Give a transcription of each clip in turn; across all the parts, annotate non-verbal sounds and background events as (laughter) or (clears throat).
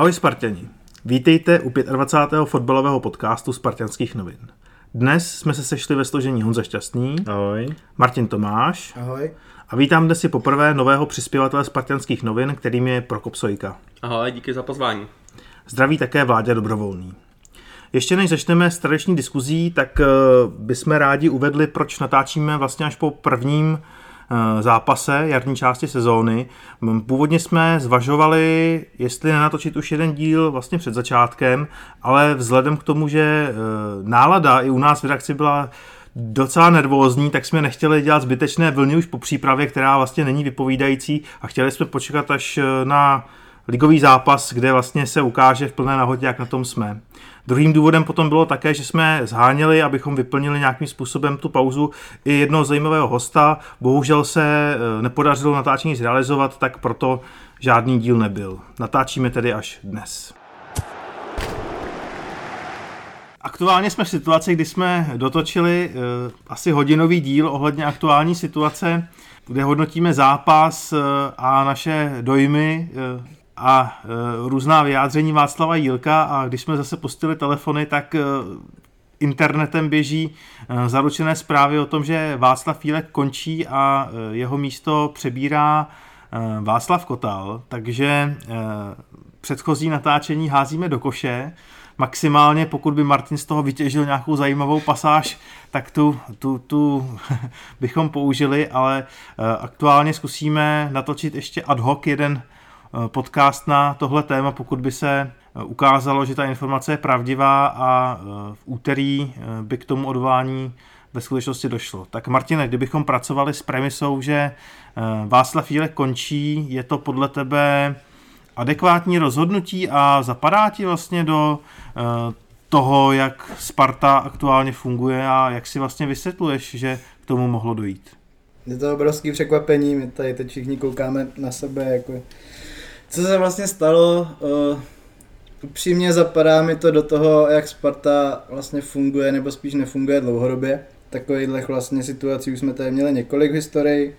Ahoj Spartěni, vítejte u 25. fotbalového podcastu Spartanských novin. Dnes jsme se sešli ve složení Honza Šťastný, Ahoj. Martin Tomáš Ahoj. a vítám dnes si poprvé nového přispěvatele Spartanských novin, kterým je Prokop Sojka. Ahoj, díky za pozvání. Zdraví také Vláďa Dobrovolný. Ještě než začneme s tradiční diskuzí, tak eh, bychom rádi uvedli, proč natáčíme vlastně až po prvním zápase jarní části sezóny. Původně jsme zvažovali, jestli nenatočit už jeden díl vlastně před začátkem, ale vzhledem k tomu, že eh, nálada i u nás v redakci byla docela nervózní, tak jsme nechtěli dělat zbytečné vlny už po přípravě, která vlastně není vypovídající a chtěli jsme počkat až eh, na ligový zápas, kde vlastně se ukáže v plné nahodě, jak na tom jsme. Druhým důvodem potom bylo také, že jsme zháněli, abychom vyplnili nějakým způsobem tu pauzu i jednoho zajímavého hosta. Bohužel se eh, nepodařilo natáčení zrealizovat, tak proto žádný díl nebyl. Natáčíme tedy až dnes. Aktuálně jsme v situaci, kdy jsme dotočili uh, asi hodinový díl ohledně aktuální situace, kde hodnotíme zápas uh, a naše dojmy a uh, různá vyjádření Václava Jílka a když jsme zase pustili telefony, tak uh, internetem běží uh, zaručené zprávy o tom, že Václav Jílek končí a jeho místo přebírá Václav Kotal, takže předchozí natáčení házíme do koše, maximálně, pokud by Martin z toho vytěžil nějakou zajímavou pasáž, tak tu, tu, tu (laughs) bychom použili, ale aktuálně zkusíme natočit ještě ad hoc jeden podcast na tohle téma, pokud by se uh, ukázalo, že ta informace je pravdivá a uh, v úterý by k tomu odvolání ve skutečnosti došlo. Tak Martine, kdybychom pracovali s premisou, že Václav Jílek končí, je to podle tebe adekvátní rozhodnutí a zapadá ti vlastně do toho, jak Sparta aktuálně funguje a jak si vlastně vysvětluješ, že k tomu mohlo dojít? Je to obrovský překvapení, my tady teď všichni koukáme na sebe, jako co se vlastně stalo, uh, upřímně zapadá mi to do toho, jak Sparta vlastně funguje, nebo spíš nefunguje dlouhodobě. Takovýchhle vlastně situací už jsme tady měli několik v historii,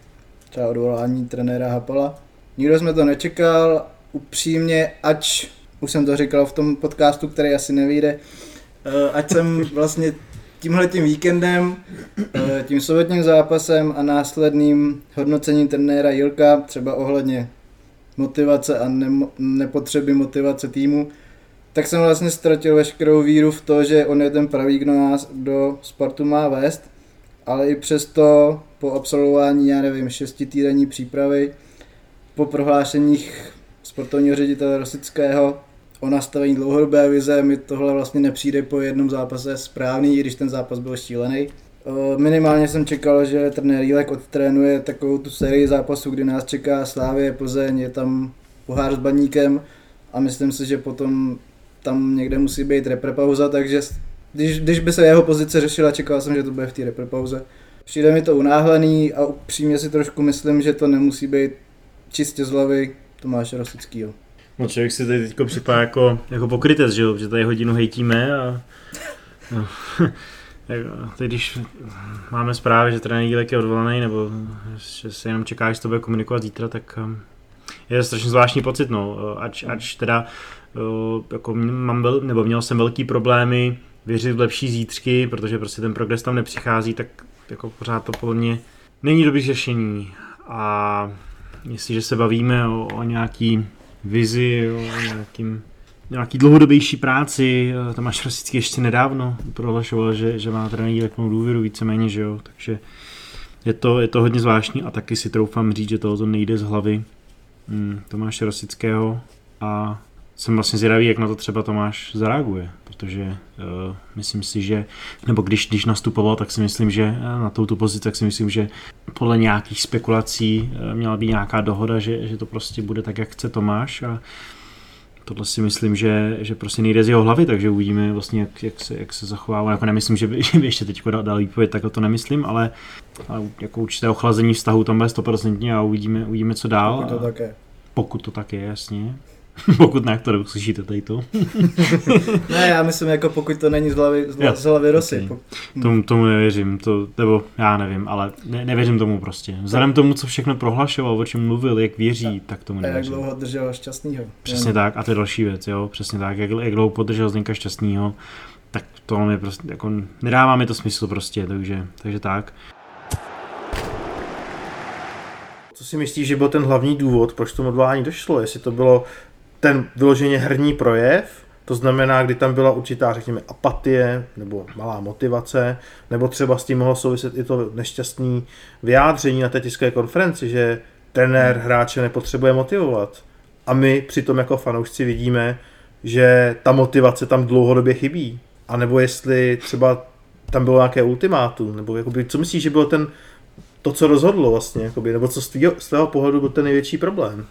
třeba odvolání trenéra Hapala. Nikdo jsme to nečekal, upřímně, ač už jsem to říkal v tom podcastu, který asi nevyjde, uh, ať jsem (laughs) vlastně tímhletím víkendem, uh, tím sobotním zápasem a následným hodnocením trenéra Jilka, třeba ohledně motivace a ne- nepotřeby motivace týmu, tak jsem vlastně ztratil veškerou víru v to, že on je ten pravý, kdo nás do Spartu má vést, ale i přesto po absolvování, já nevím, šestitýdenní přípravy, po prohlášeních sportovního ředitele Rosického o nastavení dlouhodobé vize, mi tohle vlastně nepřijde po jednom zápase správný, i když ten zápas byl šílený. Minimálně jsem čekal, že trenér Jílek odtrénuje takovou tu sérii zápasů, kdy nás čeká Slávě, Plzeň, je tam pohár s baníkem a myslím si, že potom tam někde musí být reprepauza, takže když, když by se jeho pozice řešila, čekal jsem, že to bude v té reprepauze. Přijde mi to unáhlený a upřímně si trošku myslím, že to nemusí být čistě z hlavy Tomáše Rosického. No člověk si tady teď připadá jako, jako pokrytec, že jo, že tady hodinu hejtíme a... No. (laughs) Teď když máme zprávy, že trenér Jílek je odvolaný, nebo že se jenom čeká, že to bude komunikovat zítra, tak um, je to strašně zvláštní pocit, no. Ač, ač teda jako mám nebo měl jsem velký problémy věřit v lepší zítřky, protože prostě ten progres tam nepřichází, tak jako pořád to podle mě není dobrý řešení. A jestliže se bavíme o, o nějaký vizi, o nějakým, nějaký dlouhodobější práci, Tomáš Rosický ještě nedávno prohlašoval, že, že má trenér Jíleknou důvěru víceméně, že jo, takže je to, je to hodně zvláštní a taky si troufám říct, že toho to nejde z hlavy hmm, Tomáše Rosického. A jsem vlastně zvědavý, jak na to třeba Tomáš zareaguje, protože uh, myslím si, že, nebo když, když nastupoval, tak si myslím, že na touto pozici, tak si myslím, že podle nějakých spekulací uh, měla být nějaká dohoda, že, že to prostě bude tak, jak chce Tomáš. A tohle si myslím, že, že prostě nejde z jeho hlavy, takže uvidíme vlastně, jak, jak, se, jak se zachová. Jako nemyslím, že by, (laughs) že by ještě teď dal, dal výpověď, tak to nemyslím, ale, ale jako určité ochlazení vztahu tam bude 100% a uvidíme, uvidíme co dál. Pokud to tak je. Pokud to tak je, jasně. (laughs) Pokud ne, to uslyšíte tady to. (laughs) ne, já myslím, jako pokud to není z hlavy, z, jo, z hlavy Rosy. Okay. Tomu, tomu nevěřím, to, nebo já nevím, ale ne, nevěřím tomu prostě. Vzhledem tomu, co všechno prohlašoval, o čem mluvil, jak věří, a, tak tomu nevěřím. A jak dlouho držel šťastnýho. Přesně jen. tak, a to je další věc, jo, přesně tak, jak, jak dlouho podržel Zdenka šťastnýho, tak to mi prostě, jako, nedává mi to smysl prostě, takže, takže tak. Co si myslíš, že byl ten hlavní důvod, proč tomu odvolání došlo? Jestli to bylo ten vyloženě herní projev, to znamená, kdy tam byla určitá, řekněme, apatie nebo malá motivace, nebo třeba s tím mohlo souviset i to nešťastné vyjádření na té tiskové konferenci, že trenér hráče nepotřebuje motivovat. A my přitom jako fanoušci vidíme, že ta motivace tam dlouhodobě chybí. A nebo jestli třeba tam bylo nějaké ultimátum, nebo jakoby, co myslíš, že bylo ten, to, co rozhodlo vlastně, jakoby, nebo co z tvého, z tvého pohledu byl ten největší problém?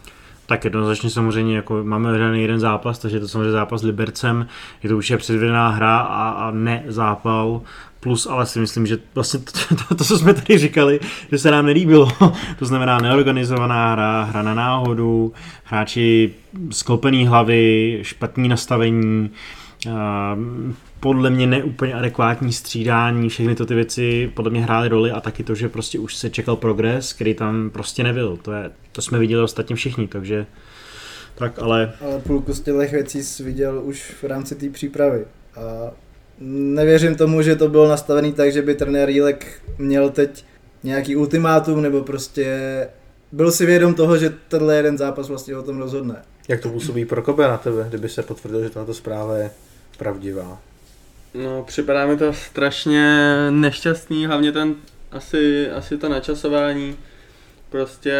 Tak jednoznačně samozřejmě, jako máme hraný jeden zápas, takže to samozřejmě zápas s Libercem, je to už je předvedená hra a, a ne zápal, plus ale si myslím, že vlastně to, (laughs) to, to, co jsme tady říkali, že se nám nelíbilo, (laughs) to znamená neorganizovaná hra, hra na náhodu, hráči sklopený hlavy, špatný nastavení, podle mě neúplně adekvátní střídání, všechny to ty věci podle mě hrály roli a taky to, že prostě už se čekal progres, který tam prostě nebyl. To, je, to jsme viděli ostatně všichni, takže tak ale... Ale půlku z těch věcí jsi viděl už v rámci té přípravy a nevěřím tomu, že to bylo nastavené tak, že by trenér Jílek měl teď nějaký ultimátum nebo prostě byl si vědom toho, že tenhle jeden zápas vlastně o tom rozhodne. Jak to působí pro Kobe na tebe, kdyby se potvrdil, že tato zpráva je pravdivá? No, připadá mi to strašně nešťastný, hlavně ten, asi, asi to načasování. Prostě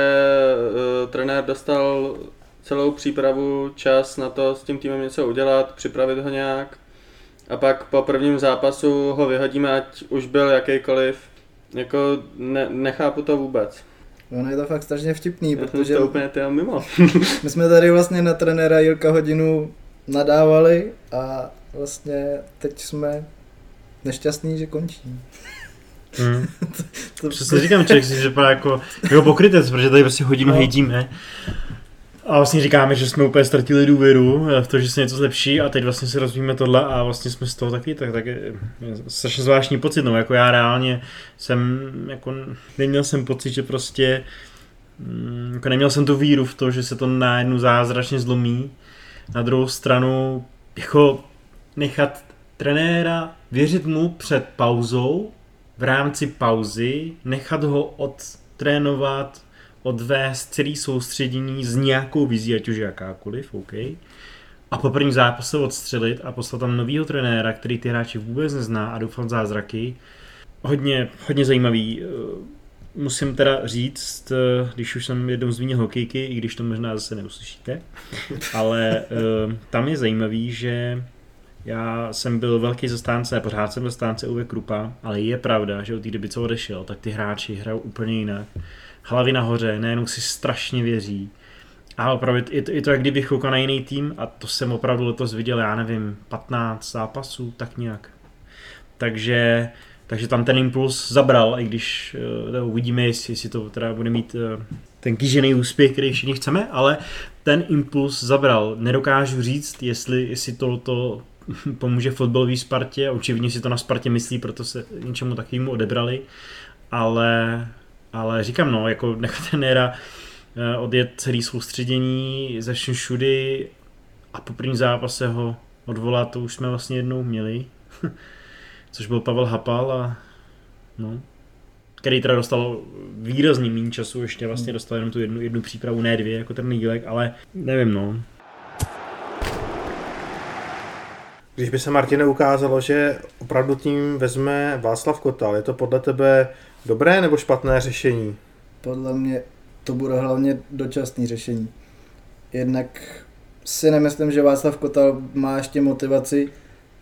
uh, trenér dostal celou přípravu, čas na to s tím týmem něco udělat, připravit ho nějak. A pak po prvním zápasu ho vyhodíme, ať už byl jakýkoliv. Jako ne, nechápu to vůbec. Ono je to fakt strašně vtipný, Já protože... to úplně mimo. (laughs) my jsme tady vlastně na trenéra Jilka hodinu nadávali a vlastně teď jsme nešťastní, že končí. Hmm. to, (laughs) to, Přesně říkám, člověk si vypadá jako, jako pokrytec, protože tady prostě hodinu no. hejtíme. A vlastně říkáme, že jsme úplně ztratili důvěru v to, že se něco zlepší a teď vlastně si rozvíjíme tohle a vlastně jsme z toho taky, tak, tak je, je strašně zvláštní pocit, no jako já reálně jsem, jako neměl jsem pocit, že prostě mm, jako neměl jsem tu víru v to, že se to najednou zázračně zlomí. Na druhou stranu, jako nechat trenéra, věřit mu před pauzou, v rámci pauzy, nechat ho odtrénovat, odvést celý soustředění s nějakou vizí, ať už jakákoliv, OK. A po prvním zápase odstřelit a poslat tam novýho trenéra, který ty hráči vůbec nezná a doufám zázraky. Hodně, hodně zajímavý. Musím teda říct, když už jsem jednou zmínil hokejky, i když to možná zase neuslyšíte, ale eh, tam je zajímavý, že já jsem byl velký zastánce, pořád jsem zastánce Uwe Krupa, ale je pravda, že od té doby, co odešel, tak ty hráči hrajou úplně jinak. Hlavy nahoře, nejenom si strašně věří. A opravdu je to, je to jak kdybych koukal na jiný tým a to jsem opravdu letos viděl, já nevím, 15 zápasů, tak nějak. Takže, takže tam ten impuls zabral, i když uh, uvidíme, jestli, jestli to teda bude mít uh, ten kýžený úspěch, který všichni chceme, ale ten impuls zabral. Nedokážu říct, jestli, jestli to, to (laughs) pomůže fotbalový Spartě, očividně si to na Spartě myslí, proto se něčemu takovému odebrali, ale, ale říkám no, jako nechat (laughs) trenéra eh, odjet celý soustředění ze všudy a po prvním zápase ho odvolat, to už jsme vlastně jednou měli, (laughs) což byl Pavel Hapal a no, který teda dostal výrazný méně času, ještě vlastně dostal jenom tu jednu, jednu přípravu, ne dvě, jako ten Nílek, ale nevím no, Když by se Martine ukázalo, že opravdu tím vezme Václav Kotal, je to podle tebe dobré nebo špatné řešení? Podle mě to bude hlavně dočasné řešení. Jednak si nemyslím, že Václav Kotal má ještě motivaci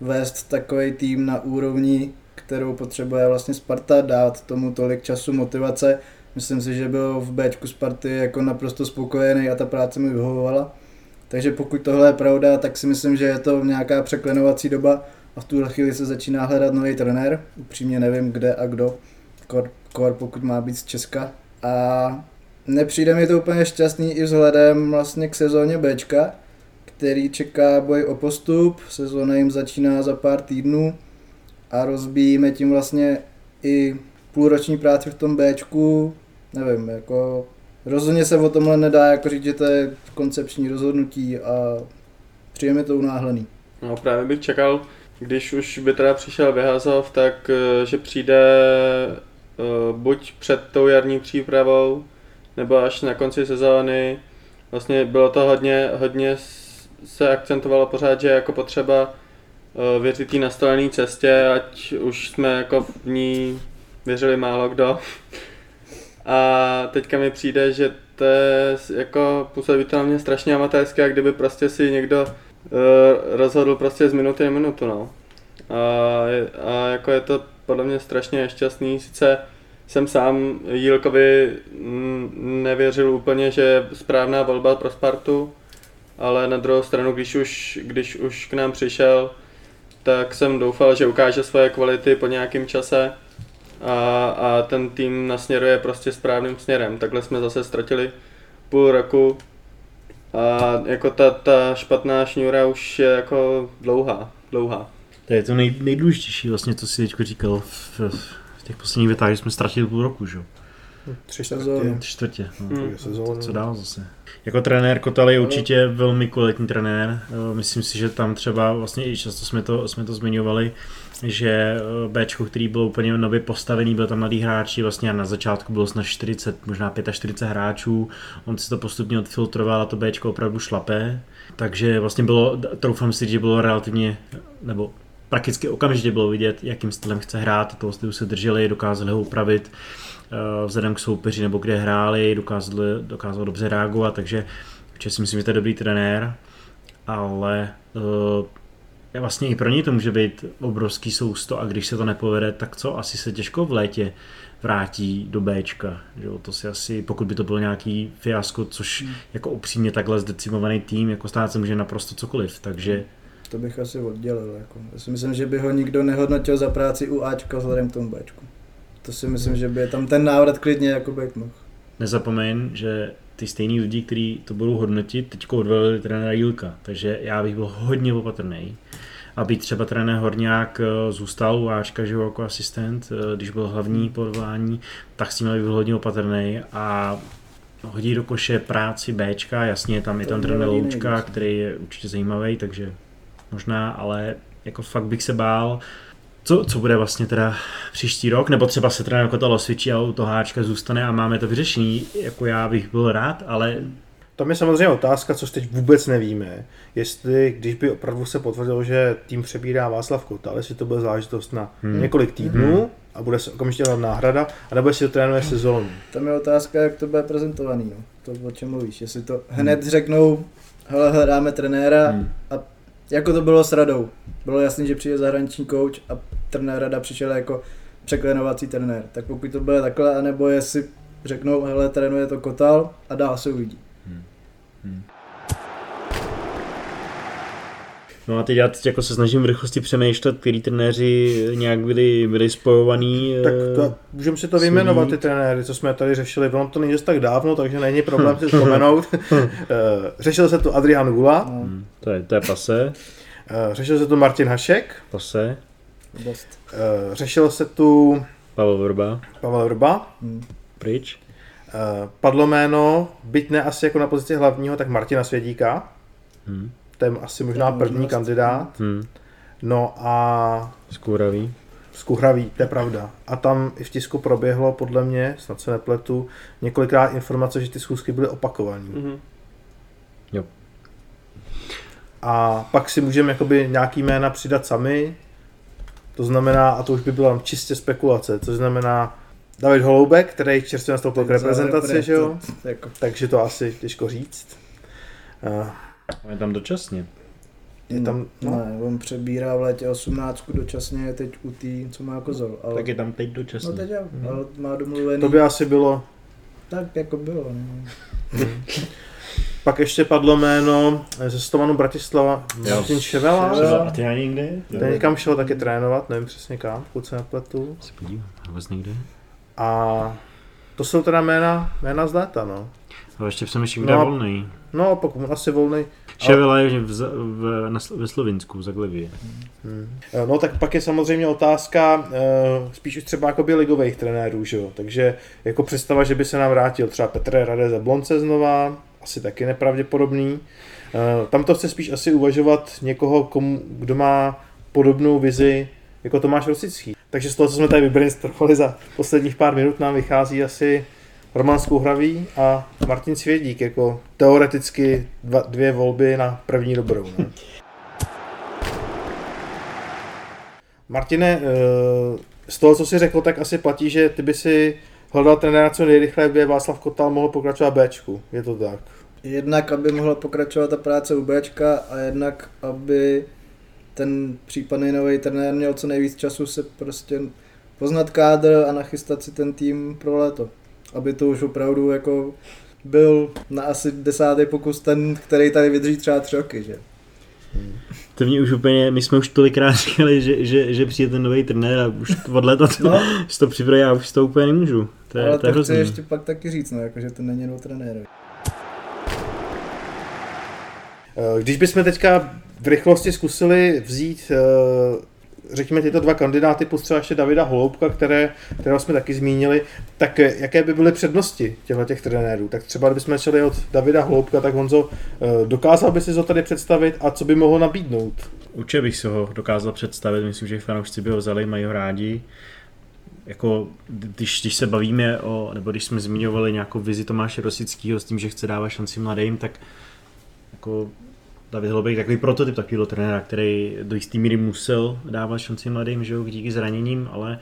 vést takový tým na úrovni, kterou potřebuje vlastně Sparta, dát tomu tolik času, motivace. Myslím si, že byl v Bčku Sparty jako naprosto spokojený a ta práce mi vyhovovala. Takže pokud tohle je pravda, tak si myslím, že je to nějaká překlenovací doba a v tuhle chvíli se začíná hledat nový trenér. Upřímně nevím, kde a kdo, kor, kor pokud má být z Česka. A nepřijde mi to úplně šťastný i vzhledem vlastně k sezóně Bčka, který čeká boj o postup, sezóna jim začíná za pár týdnů a rozbíjíme tím vlastně i půlroční práci v tom Bčku, nevím, jako rozhodně se o tomhle nedá jako říct, že to je koncepční rozhodnutí a přijde mi to unáhlený. No právě bych čekal, když už by teda přišel Vyhazov, tak eh, že přijde uh, buď před tou jarní přípravou, nebo až na konci sezóny. Vlastně bylo to hodně, hodně se akcentovalo pořád, že jako potřeba uh, věřit té nastolené cestě, ať už jsme jako v ní věřili málo kdo. A teďka mi přijde, že to je jako působí to na mě strašně amatérsky, jak kdyby prostě si někdo uh, rozhodl prostě z minuty na minutu, no. A, a jako je to podle mě strašně nešťastný, sice jsem sám Jílkovi nevěřil úplně, že je správná volba pro Spartu, ale na druhou stranu, když už, když už k nám přišel, tak jsem doufal, že ukáže svoje kvality po nějakém čase a, a ten tým nasměruje prostě správným směrem. Takhle jsme zase ztratili půl roku a jako ta, ta špatná šňůra už je jako dlouhá, dlouhá. To je to nej, nejdůležitější vlastně, co si teď říkal v, v těch posledních větách, že jsme ztratili půl roku, že? Tři sezóny. Tři čtvrtě. No. Hmm. Co dál zase? Jako trenér Kotal je určitě velmi kvalitní trenér. Eh, Myslím si, že tam třeba vlastně i často jsme to, jsme to zmiňovali, že eh, Bčko, který byl úplně nově postavený, byl tam mladý hráči, vlastně na začátku bylo snad 40, možná 45 hráčů, on si to postupně odfiltroval a to Bčko opravdu šlapé, takže vlastně bylo, troufám si, že bylo relativně, nebo prakticky okamžitě bylo vidět, jakým stylem chce hrát, toho stylu se drželi, dokázali ho upravit eh, vzhledem k soupeři nebo kde hráli, dokázali, dokázali dobře reagovat, takže si myslím, že to je dobrý trenér, ale uh, vlastně i pro něj to může být obrovský sousto a když se to nepovede, tak co? Asi se těžko v létě vrátí do Bčka. Že jo? To si asi, pokud by to byl nějaký fiasko, což jako upřímně takhle zdecimovaný tým, jako stát se může naprosto cokoliv, takže To bych asi oddělil. Jako. Já si myslím, že by ho nikdo nehodnotil za práci u Ačka vzhledem k tomu Bčku. To si myslím, že by tam ten návrat klidně jako být mohl. nezapomeň, že ty stejný lidi, kteří to budou hodnotit, teď odvolili trenéra Jílka, takže já bych byl hodně opatrný. Aby třeba trenér Horňák eh, zůstal u Ačka, že jako asistent, eh, když byl hlavní podvolání, tak s tím byl hodně opatrný a hodí do koše práci Bčka, jasně, tam je To tam měl trenér Loučka, který je určitě zajímavý, takže možná, ale jako fakt bych se bál, co, co bude vlastně teda příští rok, nebo třeba se trenér Kotal osvědčí a u toho háčka zůstane a máme to vyřešený, jako já bych byl rád, ale Tam je samozřejmě otázka, co teď vůbec nevíme, jestli, když by opravdu se potvrdilo, že tým přebírá Václav Kotal, jestli to bude záležitost na Hmm. několik týdnů a bude se okamžitě dělat náhrada, anebo jestli to trénuje sezónu. Tam je otázka, jak to bude prezentovaný. No. To, o čem mluvíš. Jestli to hned řeknou, hele, hledáme trenéra Hmm. a jako to bylo s radou. Bylo jasný, že přijde zahraniční kouč a trenér rada přišel jako překlenovací trenér. Tak pokud to bude takhle, anebo jestli řeknou, hele, trénuje to Kotal a dál se uvidí. No a teď já teď jako se snažím v rychlosti přemýšlet, který trenéři nějak byli, byli spojovaní. Tak eh, to, můžeme si to vyjmenovat, ty trenéry, co jsme tady řešili. Ono to není tak dávno, takže není problém si vzpomenout. (laughs) Eh, Řešil se tu Adrian Gula, No, hm, to, je, to je pase, eh, řešil se tu Martin Hašek, pase, řešil se tu Pavel Vrba, Pavel Vrba, Hm. pryč. padlo jméno, byť ne asi jako na pozici hlavního, tak Martina Svědíka, Hm, to je asi možná To je první možnost. kandidát. hm, No a Skůravý. z Kuhraví, to je pravda. A tam i v tisku proběhlo, podle mě, snad se nepletu, několikrát informace, že ty schůzky byly opakované. Mhm. A pak si můžeme jakoby nějaký jména přidat sami, to znamená, a to už by byla čistě spekulace, což znamená David Holoubek, který čerstvě nastoupil k reprezentaci, že jo? To, jako, Takže to asi těžko říct. Eh, Je tam dočasně. Je tam, no, Ne, on přebírá v létě 18 dočasně, je teď u tý, co má kozol. Ale, Tak je tam teď dočasně. no teď jo, Mhm. ale má domluvený, to by asi bylo. tak jako bylo. No. Pak ještě padlo jméno ze Stomanu Bratislava, Jo. Martin Ševela. Ševela. A ty ani někde? Ten někam šel taky trénovat, nevím přesně kam, pokud se nepletu. Se podívám, vůbec někde. A to jsou teda jména, jména z léta, no. Ale ještě přemýšlím, kde No je a- volný. No, pokud asi volný. Ševela je v, v, na, ve Slovinsku, za Glivie. Hmm. No tak pak je samozřejmě otázka eh, spíš už třeba jakoby ligových trenérů, že jo? Takže jako představa, že by se nám vrátil třeba Petr Rade Zablonce znova, asi taky nepravděpodobný. Eh, Tam to chce spíš asi uvažovat někoho, komu, kdo má podobnou vizi jako Tomáš Rosický. Takže z toho, co jsme tady vybrainstormovali (laughs) za posledních pár minut, nám vychází asi Roman Skouhravý a Martin Svědík jako teoreticky dva, dvě volby na první dobrou. Ne? (laughs) Martine, eh, z toho, co jsi řekl, tak asi platí, že ty by si hledal trenéra co nejrychleji, by Václav Kotal mohl pokračovat Bčku. Je to tak? Jednak, aby mohla pokračovat ta práce u Bčka a jednak, aby ten případný nový trenér měl co nejvíc času se prostě poznat kádr a nachystat si ten tým pro léto. Aby to už opravdu jako byl na asi desátý pokus ten, který tady vydrží třeba tři roky, že? To mě už úplně, my jsme už tolikrát říkali, že, že, že přijde ten nový trenér a už od léta to, No. (laughs) to připraví, já už to úplně nemůžu. To je, Ale to je to chci hrozný. ještě pak taky říct, no, jako, že to není jenom trenér. Eh, Když bychom teďka v rychlosti zkusili vzít, eh, řekněme, tyto dva kandidáty, plus třeba ještě Davida Holoubka, které, kterého jsme taky zmínili, tak eh, jaké by byly přednosti těchto těch trenérů? Tak třeba kdybychom začali od Davida Holoubka, tak Honzo, eh, dokázal by si to tady představit a co by mohl nabídnout? Určitě bych si ho dokázal představit, myslím, že fanoušci by ho vzali, mají ho rádi. Jako, když, když se bavíme o, nebo když jsme zmiňovali nějakou vizi Tomáše Rosického s tím, že chce dávat šanci mladým, tak jako David Holubek takový prototyp takového trenéra, který do jisté míry musel dávat šanci mladým, že jo, díky zraněním, ale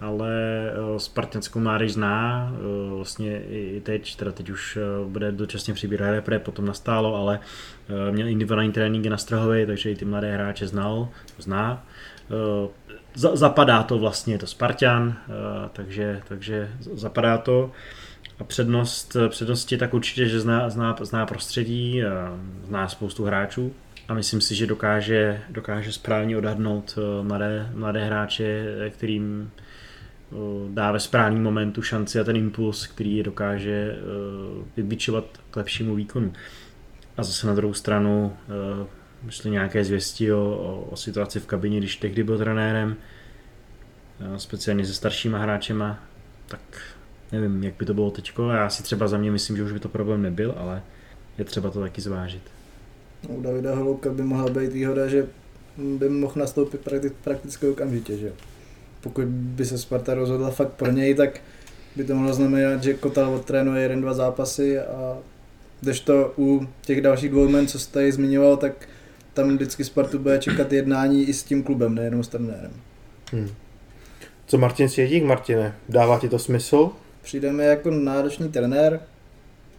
ale eh, Spartanskou mládež zná, eh, vlastně i teď, teda teď už eh, bude dočasně přibírat repre, potom nastálo, ale měl individuální tréninky na Strahově, takže i ty mladé hráče znal, zná. Za- Zapadá to vlastně, je to Spartan, takže, takže zapadá to. A přednost, přednosti tak určitě, že zná, zná, zná prostředí, eh, zná spoustu hráčů a myslím si, že dokáže, dokáže správně odhadnout eh, mladé, mladé hráče, eh, kterým dá ve správný momentu šanci a ten impuls, který je dokáže vybičovat k lepšímu výkonu. A zase na druhou stranu, myslím nějaké zvěsti o, o, o situaci v kabině, když tehdy byl trenérem, speciálně se staršíma hráčema, tak nevím, jak by to bylo teďko. Já si třeba za mě myslím, že už by to problém nebyl, ale je třeba to taky zvážit. U Davida Holoubka by mohla být výhoda, že by mohl nastoupit prakti- prakticky okamžitě, že. Pokud by se Sparta rozhodla fakt pro něj, tak by to mohlo znamenat, že Kotal odtrénuje jeden, dva zápasy a to u těch dalších dvou men, co jste tady zmiňoval, tak tam vždycky Spartu bude čekat jednání i s tím klubem, nejenom s trenérem. Hmm. Co Martin Svědík, Martine? Dává ti to smysl? Přijde mi jako náročný trenér,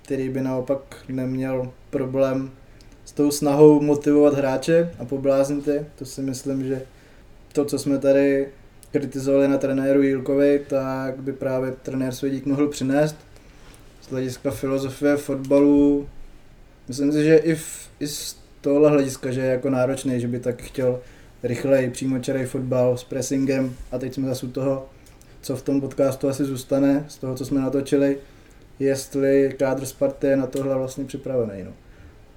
který by naopak neměl problém s tou snahou motivovat hráče a pobláznit je. To si myslím, že to, co jsme tady kritizovali na trenéru Jílkovi, tak by právě trenér Svědík mohl přinést. Z hlediska filozofie fotbalu, myslím si, že i, v, i z tohle hlediska, že je jako náročný, že by tak chtěl rychlej, přímočarý fotbal s pressingem a teď jsme zase u toho, co v tom podcastu asi zůstane, z toho, co jsme natočili, jestli kádr Sparty je na tohle vlastně připravený. No.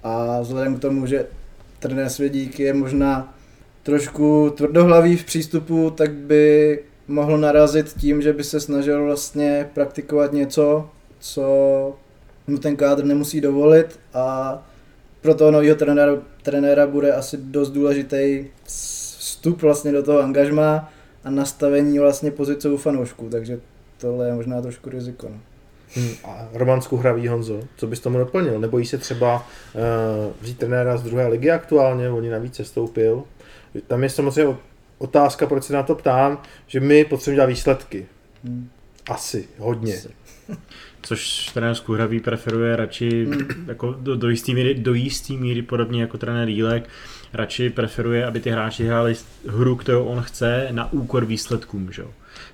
A vzhledem k tomu, že trenér Svědík je možná trošku tvrdohlavý v přístupu, tak by mohl narazit tím, že by se snažil vlastně praktikovat něco, co mu ten kádr nemusí dovolit a pro toho nového trenéra, trenéra bude asi dost důležitý vstup vlastně do toho angažma a nastavení vlastně pozice u fanoušků, takže tohle je možná trošku riziko. No. Hmm. A Roman Skuhravý Honzo, co bys tomu doplnil? Nebojí se třeba uh, vzít trenéra z druhé ligy aktuálně, oni navíc sestoupil. Tam je samozřejmě otázka, proč se na to ptám, že my potřebujeme dělat výsledky. Hmm. Asi, hodně. Asi. (laughs) což trenér Skuhravý preferuje radši jako do, do jistý míry, do jistý míry podobně jako trenér Jílek, radši preferuje, aby ty hráči hráli hru, kterou on chce, na úkor výsledkům. Že?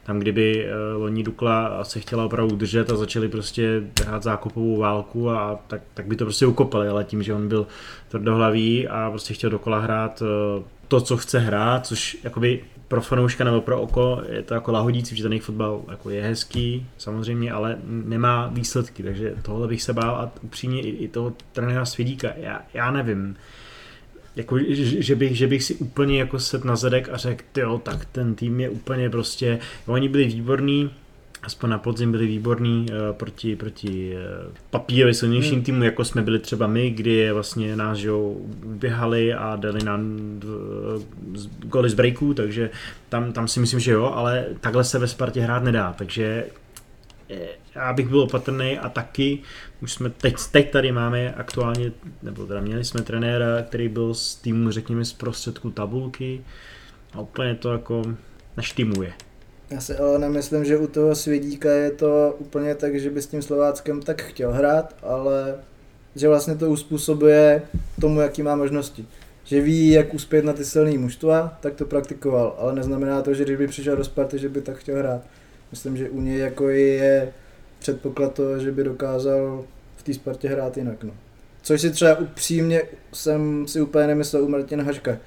Tam, kdyby uh, Loni Dukla se chtěla opravdu držet a začali prostě hrát zákopovou válku, a tak, tak by to prostě ukopali, ale tím, že on byl tvrdohlavý a prostě chtěl dokola hrát uh, to, co chce hrát, což jakoby pro fanouška nebo pro oko je to jako lahodící, že ten fotbal jako je hezký, samozřejmě, ale nemá výsledky, takže tohle bych se bál a upřímně i, i toho trenéra Svědíka, já, já nevím, jako, že, bych, že bych si úplně jako set na zadek a řekl, jo, tak ten tým je úplně prostě, oni byli výborní, aspoň na podzim byli výborní uh, proti, proti uh, papírově silnějším hmm. týmu, jako jsme byli třeba my, kdy je vlastně nás že běhali a dali nám uh, goly z breaků, takže tam, tam si myslím, že jo, ale takhle se ve Spartě hrát nedá, takže já bych byl opatrný a taky už jsme teď, teď tady máme aktuálně, nebo teda měli jsme trenéra, který byl z týmu, řekněme, z prostředku tabulky a úplně to jako neštymuje. Já si ale nemyslím, že u toho Svědíka je to úplně tak, že by s tím Slováckem tak chtěl hrát, ale že vlastně to uspůsobuje tomu, jaký má možnosti. Že ví, jak uspět na ty silné mužstva, tak to praktikoval, ale neznamená to, že když by přišel do Sparty, že by tak chtěl hrát. Myslím, že u něj jako je předpoklad toho, že by dokázal v té Spartě hrát jinak. No. Což si třeba upřímně jsem si úplně nemyslel u Martina Haška,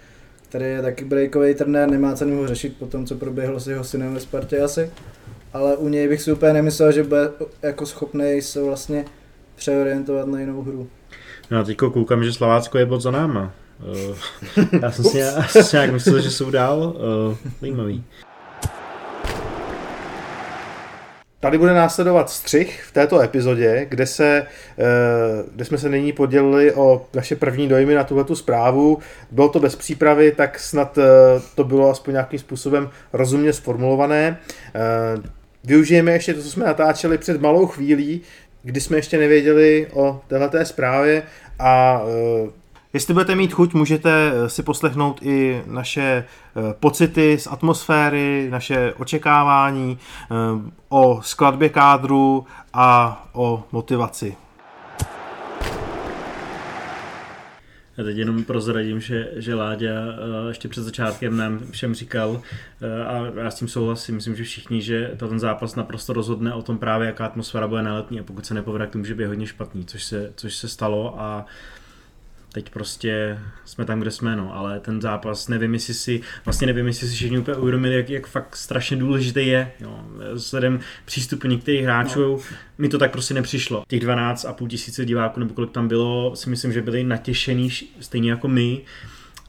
který je taky breakový trenér, nemá cenu ho řešit po tom, co proběhlo s jeho synem ve Spartě asi. Ale u něj bych si úplně nemyslel, že bude jako schopný se vlastně přeorientovat na jinou hru. No a teďko koukám, že Slovácko je bod za náma. Uh, (laughs) já jsem si, já jsem si nějak myslel, že jsou dál. Uh, zajímavý. Tady bude následovat střih v této epizodě, kde, se, eh, kde jsme se nyní podělili o naše první dojmy na tuhletu zprávu. Bylo to bez přípravy, tak snad eh, to bylo aspoň nějakým způsobem rozumně sformulované. Eh, využijeme ještě to, co jsme natáčeli před malou chvílí, kdy jsme ještě nevěděli o této zprávě a Jestli budete mít chuť, můžete eh, si poslechnout i naše eh, pocity z atmosféry, naše očekávání eh, o skladbě kádru a o motivaci. Já teď jenom prozradím, že, že Láďa ještě před začátkem nám všem říkal, a já s tím souhlasím, myslím, že všichni, že ten zápas naprosto rozhodne o tom právě, jaká atmosféra bude na letní a pokud se nepovede, tak to může být hodně špatný, což se, což se stalo a teď prostě jsme tam, kde jsme, no, ale ten zápas, nevím, jestli si, vlastně nevím, jestli si všichni úplně uvědomili, jak, jak fakt strašně důležitý je, jo, vzhledem přístupu některých hráčů, no. mi to tak prostě nepřišlo. Těch 12 a půl tisíce diváků, nebo kolik tam bylo, si myslím, že byli natěšený stejně jako my,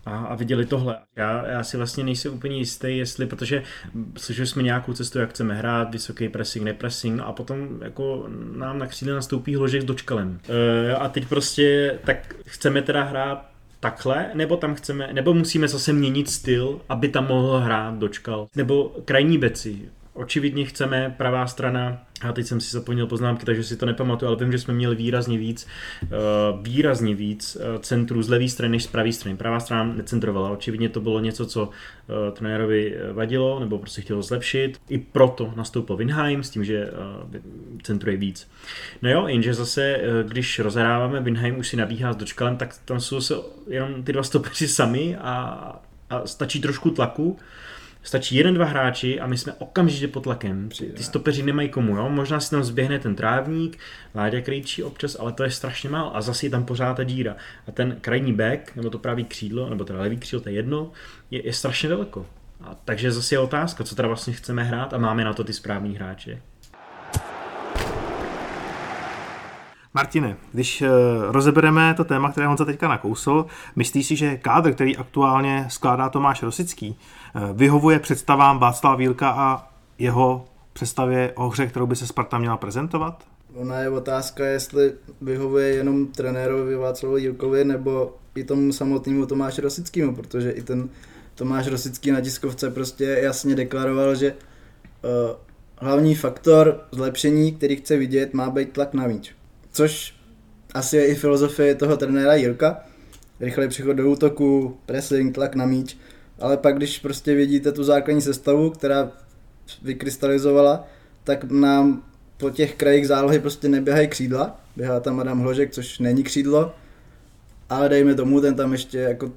a, a viděli tohle. Já, já si vlastně nejsem úplně jistý, jestli, protože slyšeli jsme nějakou cestu, jak chceme hrát, vysoký pressing, nepressing, a potom jako nám na křídle nastoupí hložek s dočkalem. E, a teď prostě, tak chceme teda hrát takhle, nebo tam chceme, nebo musíme zase měnit styl, aby tam mohl hrát dočkal. Nebo krajní beci. Očividně chceme pravá strana a teď jsem si zapomněl poznámky, takže si to nepamatuju, ale vím, že jsme měli výrazně víc, uh, výrazně víc uh, centrů z levé strany než z pravé strany. Pravá strana necentrovala. Očividně to bylo něco, co uh, trenérovi vadilo, nebo prostě chtěl zlepšit. I proto nastoupil Winheim s tím, že centruje víc. No jo, jenže zase, když rozhráváme, Winheim už si nabíhá s dočkalem, tak tam jsou se jenom ty dva stopeři sami a, a stačí trošku tlaku Stačí jeden, dva hráči a my jsme okamžitě pod tlakem. Ty stopeři nemají komu, jo? Možná si tam zběhne ten trávník, Láďa Krejčí občas, ale to je strašně málo a zase je tam pořád ta díra. A ten krajní back, nebo to pravý křídlo, nebo to levý křídlo, to je jedno, je, je strašně daleko. A takže zase je otázka, co teda vlastně chceme hrát a máme na to ty správní hráče. Martine, když eh, rozebereme to téma, které Honza teďka nakousl, myslíš si, že kádr, který aktuálně skládá Tomáš Rosický, eh, vyhovuje představám Václava Vílka a jeho představě o hře, kterou by se Sparta měla prezentovat? Ona je otázka, jestli vyhovuje jenom trenérovi Václavu Jílkovi nebo i tomu samotnému Tomáši Rosickému, protože i ten Tomáš Rosický na tiskovce prostě jasně deklaroval, že uh, hlavní faktor zlepšení, který chce vidět, má být tlak na míč což asi je i filozofie toho trenéra Jirka. Rychlý přechod do útoku, pressing, tlak na míč, ale pak když prostě vidíte tu základní sestavu, která vykrystalizovala, tak nám po těch krajích zálohy prostě neběhají křídla, běhá tam Adam Hložek, což není křídlo, ale dejme tomu, ten tam ještě jako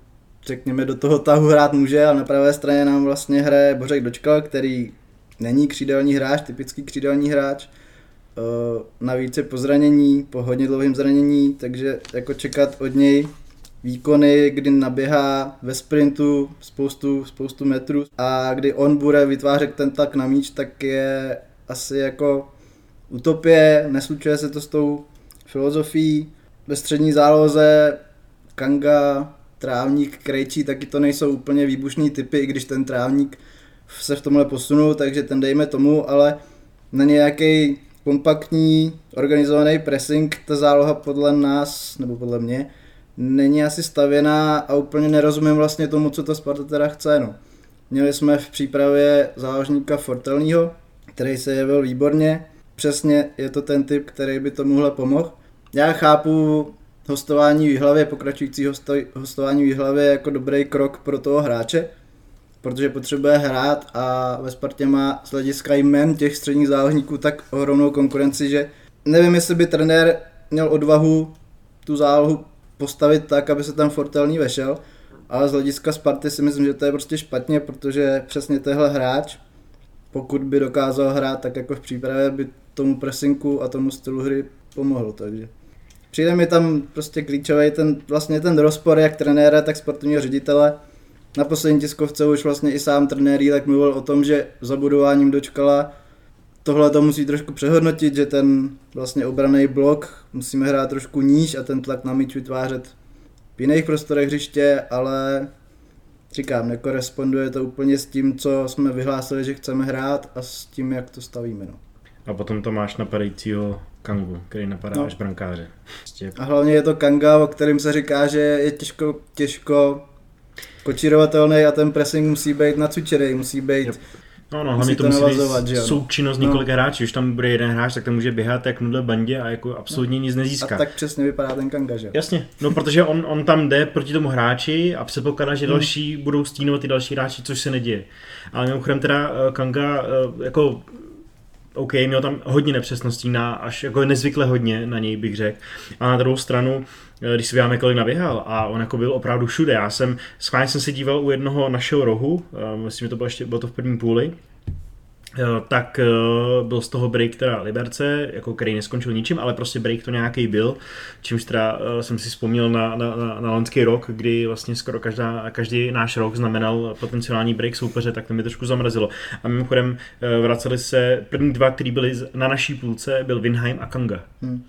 řekněme do toho tahu hrát může a na pravé straně nám vlastně hraje Bořek Dočkal, který není křídelní hráč, typický křídelní hráč, Uh, navíc je po zranění, po hodně dlouhém zranění, takže jako čekat od něj výkony, kdy naběhá ve sprintu spoustu, spoustu metrů a kdy on bude vytvářet ten tlak na míč, tak je asi jako utopie, neslučuje se to s tou filozofií. Ve střední záloze Kanga, Trávník, Krejčí, taky to nejsou úplně výbušný typy, i když ten Trávník se v tomhle posunul, takže ten dejme tomu, ale na nějaký kompaktní, organizovaný pressing, ta záloha podle nás, nebo podle mě, není asi stavěná a úplně nerozumím vlastně tomu, co ta Sparta teda chce. No. Měli jsme v přípravě záložníka Fortelního, který se jevil výborně. Přesně je to ten typ, který by tomuhle pomohl. Já chápu hostování výhlavě, pokračující hostování výhlavě jako dobrý krok pro toho hráče, protože potřebuje hrát a ve Spartě má z hlediska jmen těch středních záložníků tak ohromnou konkurenci, že nevím, jestli by trenér měl odvahu tu zálohu postavit tak, aby se tam Fortelný vešel, ale z hlediska Sparty si myslím, že to je prostě špatně, protože přesně tenhle hráč, pokud by dokázal hrát tak jako v přípravě, by tomu presinku a tomu stylu hry pomohl, takže. Přijde mi tam prostě klíčový ten, vlastně ten rozpor jak trenéra, tak sportovního ředitele, na poslední tiskovce už vlastně i sám trenér Jílek mluvil o tom, že zabudováním dočkala tohle to musí trošku přehodnotit, že ten vlastně obraný blok musíme hrát trošku níž a ten tlak na míč vytvářet v jiných prostorech hřiště, ale říkám, nekoresponduje to úplně s tím, co jsme vyhlásili, že chceme hrát a s tím, jak to stavíme. No. A potom to máš napadajícího Kangu, který napadá no. až brankáře. Prostě... A hlavně je to Kanga, o kterém se říká, že je těžko, těžko kočírovatelný a ten pressing musí být nacučený, musí být yep. No, no, hlavně to, to musí být že součinnost no. několika hráčů. Když tam bude jeden hráč, tak to může běhat jak nudle bandě a jako absolutně no. nic nezíská. A tak přesně vypadá ten Kanga, že Jasně, no protože on, on tam jde proti tomu hráči a předpokládá, že hmm. další budou stínovat ty další hráči, což se neděje. Ale mimochodem teda eh, Kanga eh, jako OK, měl tam hodně nepřesností, na, až jako nezvykle hodně na něj bych řekl. A na druhou stranu, když si vyjáme, kolik naběhal a on jako byl opravdu všude. Já jsem, schválně jsem se díval u jednoho našeho rohu, eh, myslím, že to bylo ještě, bylo to v prvním půli, Eh, tak eh, byl z toho break teda Liberce, jako který neskončil ničím, ale prostě break to nějaký byl, čímž teda eh, jsem si vzpomněl na, na, na, na rok, kdy vlastně skoro každá, každý náš rok znamenal potenciální break soupeře, tak to mi trošku zamrazilo. A mimochodem vraceli se, první dva, který byli na naší půlce, byl Winheim a Kanga. Hmm.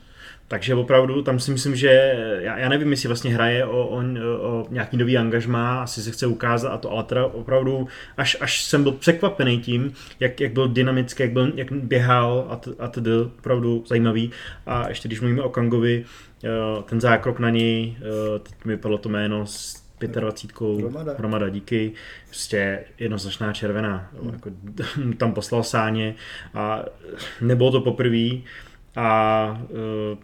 Takže opravdu tam si myslím, že já, já nevím, jestli vlastně hraje o, o, o nějaký nový angažmá, asi se chce ukázat a to, ale teda opravdu až, až jsem byl překvapený tím, jak, jak byl dynamický, jak, byl, jak běhal a, t, a tedy opravdu zajímavý. A ještě když mluvíme o Kangovi, eh, ten zákrok na něj, eh, teď mi padlo to jméno s 25 hromada. hromada díky, prostě jednoznačná červená, hmm. jako, (laughs) tam poslal sáně a nebylo to poprvé a uh,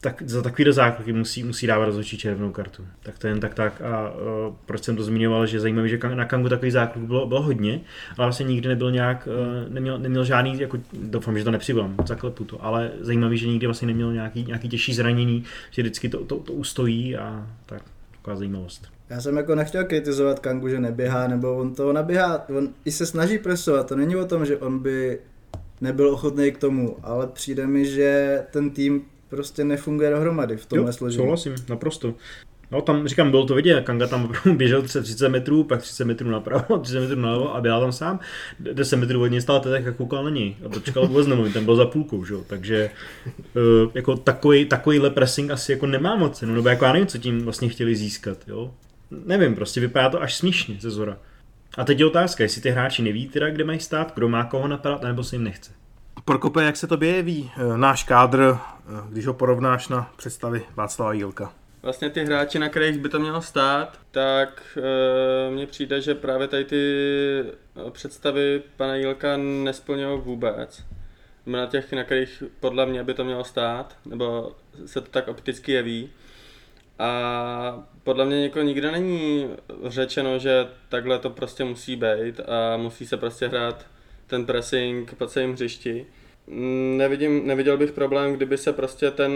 tak za takovýhle zákroky musí, musí dávat rozhodčí červenou kartu. Tak to jen tak tak a uh, proč jsem to zmiňoval, že zajímavé, že na Kangu takový zákrok bylo, bylo hodně, ale vlastně nikdy nebyl nějak, uh, neměl, neměl žádný, jako doufám, že to nepřibám, zaklepu to, ale zajímavý, že nikdy vlastně neměl nějaký, nějaký těžší zranění, že vždycky to, to, to ustojí a tak, taková zajímavost. Já jsem jako nechtěl kritizovat Kangu, že neběhá, nebo on to naběhá, on i se snaží presovat, to není o tom, že on by nebyl ochotný k tomu, ale přijde mi, že ten tým prostě nefunguje dohromady v tomhle složení. souhlasím, naprosto. No tam říkám, bylo to vidět, Kanga tam (laughs) běžel 30 metrů, pak 30 metrů napravo, (laughs) 30 metrů nalevo a běhal tam sám. 10 metrů od něj stál teď a koukal na něj. A to čekal vůbec nemluvit, ten byl za půlkou, že? takže uh, jako takový, takovýhle pressing asi jako nemá moc cenu, nebo jako já nevím, co tím vlastně chtěli získat, jo. Nevím, prostě vypadá to až smíšně ze zora. A teď je otázka, jestli ty hráči neví teda, kde mají stát, kdo má koho napadat, nebo se jim nechce. Prokope, jak se to jeví eh, náš kádr, eh, když ho porovnáš na představy Václava Jílka? Vlastně ty hráči, na kterých by to mělo stát, tak e, mně přijde, že právě tady ty představy pana Jílka nesplňují vůbec. Na těch, na kterých podle mě by to mělo stát, nebo se to tak opticky jeví. A podle mě jako nikde není řečeno, že takhle to prostě musí být a musí se prostě hrát ten pressing po celém hřišti. mm, nevidím, neviděl bych problém, kdyby se prostě ten,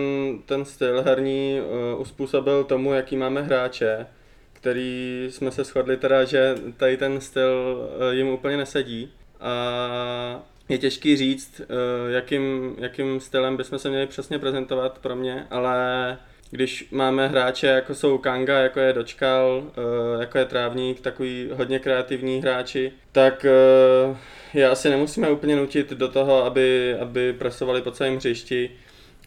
ten styl herní uh, uspůsobil tomu, jaký máme hráče, který jsme se shodli teda, že tady ten styl uh, jim úplně nesedí. A je těžký říct, uh, jakým, jakým stylem bychom se měli přesně prezentovat pro mě, ale když máme hráče jako jsou Kanga, jako je Dočkal, eh, jako je Trávník, takový hodně kreativní hráči, tak eh, je asi nemusíme úplně nutit do toho, aby, aby presovali po celém hřišti,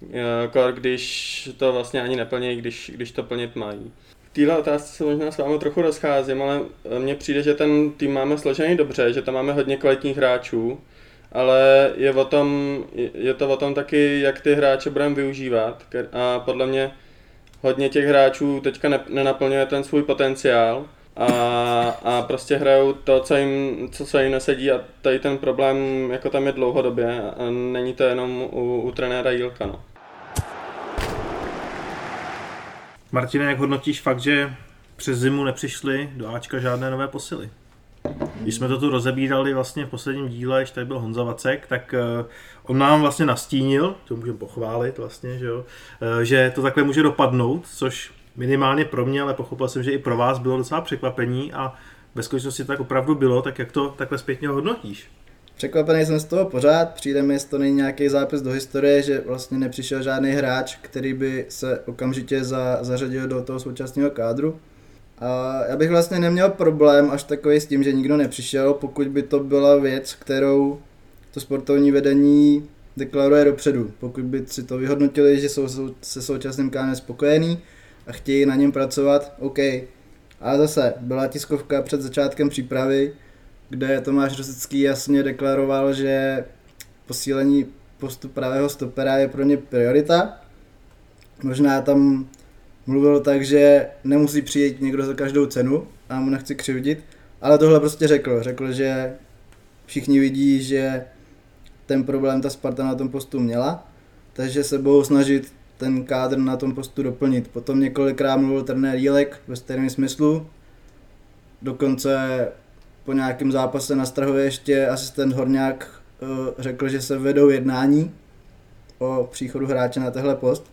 eh, kor, když to vlastně ani neplní, když, když to plnit mají. V téhle otázce se možná s vámi trochu rozcházím, ale mně přijde, že ten tým máme složený dobře, že tam máme hodně kvalitních hráčů, ale je, o tom, je to o tom taky, jak ty hráče budeme využívat. A podle mě hodně těch hráčů teďka ne, nenaplňuje ten svůj potenciál a, a prostě hrajou to, co jim, co se jim nesedí a tady ten problém jako tam je dlouhodobě a není to jenom u, u trenéra Jílka. No. Martine, jak hodnotíš fakt, že přes zimu nepřišly do Ačka žádné nové posily? Když jsme to tu rozebírali vlastně v posledním díle, když tady byl Honza Vacek, tak uh, on nám vlastně nastínil, to můžeme pochválit vlastně, že, jo, uh, že to takhle může dopadnout, což minimálně pro mě, ale pochopil jsem, že i pro vás bylo docela překvapení a ve skutečnosti tak opravdu bylo, tak jak to takhle zpětně hodnotíš? Překvapený jsem z toho pořád, přijde mi, jestli to není nějaký zápis do historie, že vlastně nepřišel žádný hráč, který by se okamžitě za, zařadil do toho současného kádru. A já bych vlastně neměl problém až takový s tím, že nikdo nepřišel, pokud by to byla věc, kterou to sportovní vedení deklaruje dopředu. Pokud by si to vyhodnotili, že jsou se současným kádrem spokojení a chtějí na něm pracovat, OK. Ale zase byla tiskovka před začátkem přípravy, kde Tomáš Rosický jasně deklaroval, že posílení postu pravého stopera je pro ně priorita. Možná tam mluvil tak, že nemusí přijít někdo za každou cenu a mu nechci křivdit, ale tohle prostě řekl. Řekl, že všichni vidí, že ten problém ta Sparta na tom postu měla, takže se budou snažit ten kádr na tom postu doplnit. Potom několikrát mluvil trenér Jílek ve stejném smyslu. Dokonce po nějakém zápase na Strahově ještě asistent Horňák eh, řekl, že se vedou jednání o příchodu hráče na tehle post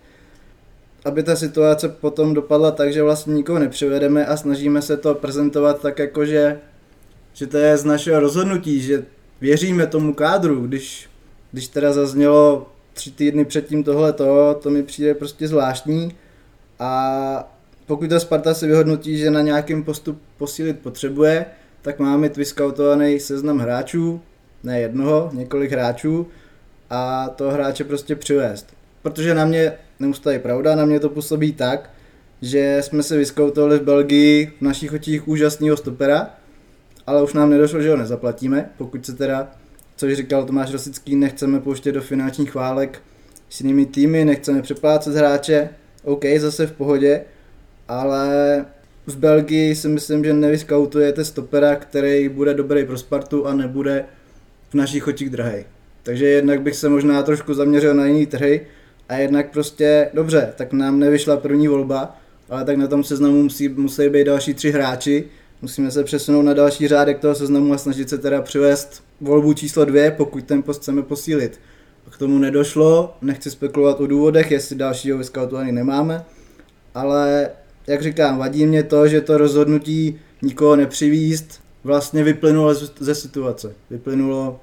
aby ta situace potom dopadla tak, že vlastně nikoho nepřivedeme a snažíme se to prezentovat tak jako, že, že to je z našeho rozhodnutí, že věříme tomu kádru, když, když teda zaznělo tři týdny předtím tohle to, to mi přijde prostě zvláštní a pokud ta Sparta si vyhodnotí, že na nějakém postup posílit potřebuje, tak má mít vyskautovaný seznam hráčů, ne jednoho, několik hráčů a toho hráče prostě přivést. Protože na mě neustále pravda, na mě to působí tak, že jsme se vyskoutovali v Belgii v našich očích úžasného stopera, ale už nám nedošlo, že ho nezaplatíme, pokud se teda, což říkal Tomáš Rosický, nechceme pouštět do finančních chválek s jinými týmy, nechceme přeplácet hráče, OK, zase v pohodě, ale v Belgii si myslím, že nevyskautujete stopera, který bude dobrý pro Spartu a nebude v našich očích drahý. Takže jednak bych se možná trošku zaměřil na jiný trhy, a jednak prostě, dobře, tak nám nevyšla první volba, ale tak na tom seznamu musí, musí být další tři hráči, musíme se přesunout na další řádek toho seznamu a snažit se teda přivést volbu číslo dvě, pokud ten post chceme posílit. A k tomu nedošlo, nechci spekulovat o důvodech, jestli dalšího vyskautovaný nemáme, ale jak říkám, vadí mě to, že to rozhodnutí nikoho nepřivíst vlastně vyplynulo ze situace. Vyplynulo,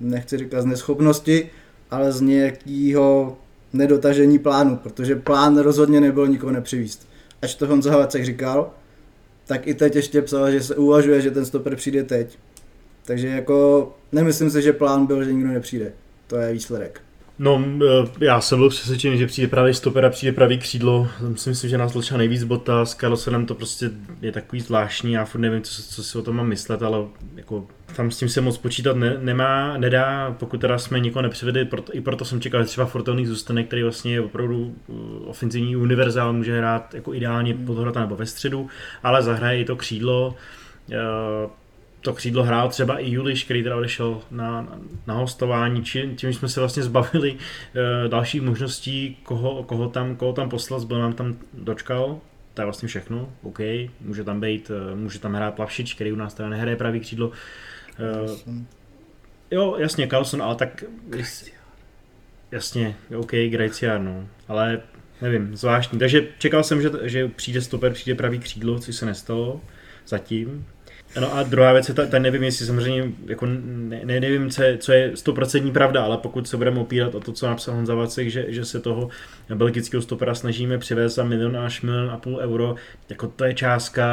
nechci říkat z neschopnosti, ale z nějakého nedotažení plánu, protože plán rozhodně nebyl nikoho nepřivíst. Až to Honza Havacek říkal, tak i teď ještě psal, že se uvažuje, že ten stoper přijde teď. Takže jako nemyslím si, že plán byl, že nikdo nepřijde. To je výsledek. No, eh, já jsem byl přesvědčený, že přijde pravý stoper a přijde pravý křídlo. Myslím si, že nás tlačila nejvíc bota, s Carlsonem to prostě je takový zvláštní, já furt nevím, co, co si o tom mám myslet, ale jako tam s tím se moc počítat ne, nemá, nedá, pokud teda jsme nikoho nepřivedli, proto, i proto jsem čekal, že třeba Fortouný zůstane, který vlastně je opravdu uh, ofenzivní univerzál, může hrát jako ideálně pod nebo ve středu, ale zahraje i to křídlo. Uh, to křídlo hrál třeba i Juliš, který teda odešel na, na, hostování, či, tím jsme se vlastně zbavili uh, dalších možností, koho, koho, tam, koho tam poslat, byl nám tam dočkal, to je vlastně všechno, OK, může tam být, může tam hrát Plavšič, který u nás teda nehraje pravý křídlo, Uh, jo, jasně, Carlson, ale tak... jasně, OK, Grajciar, no, ale nevím, zvláštní. Takže čekal jsem, že, že přijde stoper, přijde pravý křídlo, což se nestalo zatím. No a druhá věc je, ta, ta nevím, jestli samozřejmě, jako ne, ne, nevím, co je, co je stoprocentní pravda, ale pokud se budeme opírat o to, co napsal Honza Vacek, že, že se toho belgického stopera snažíme přivést za milion až milion a půl euro, jako to je částka,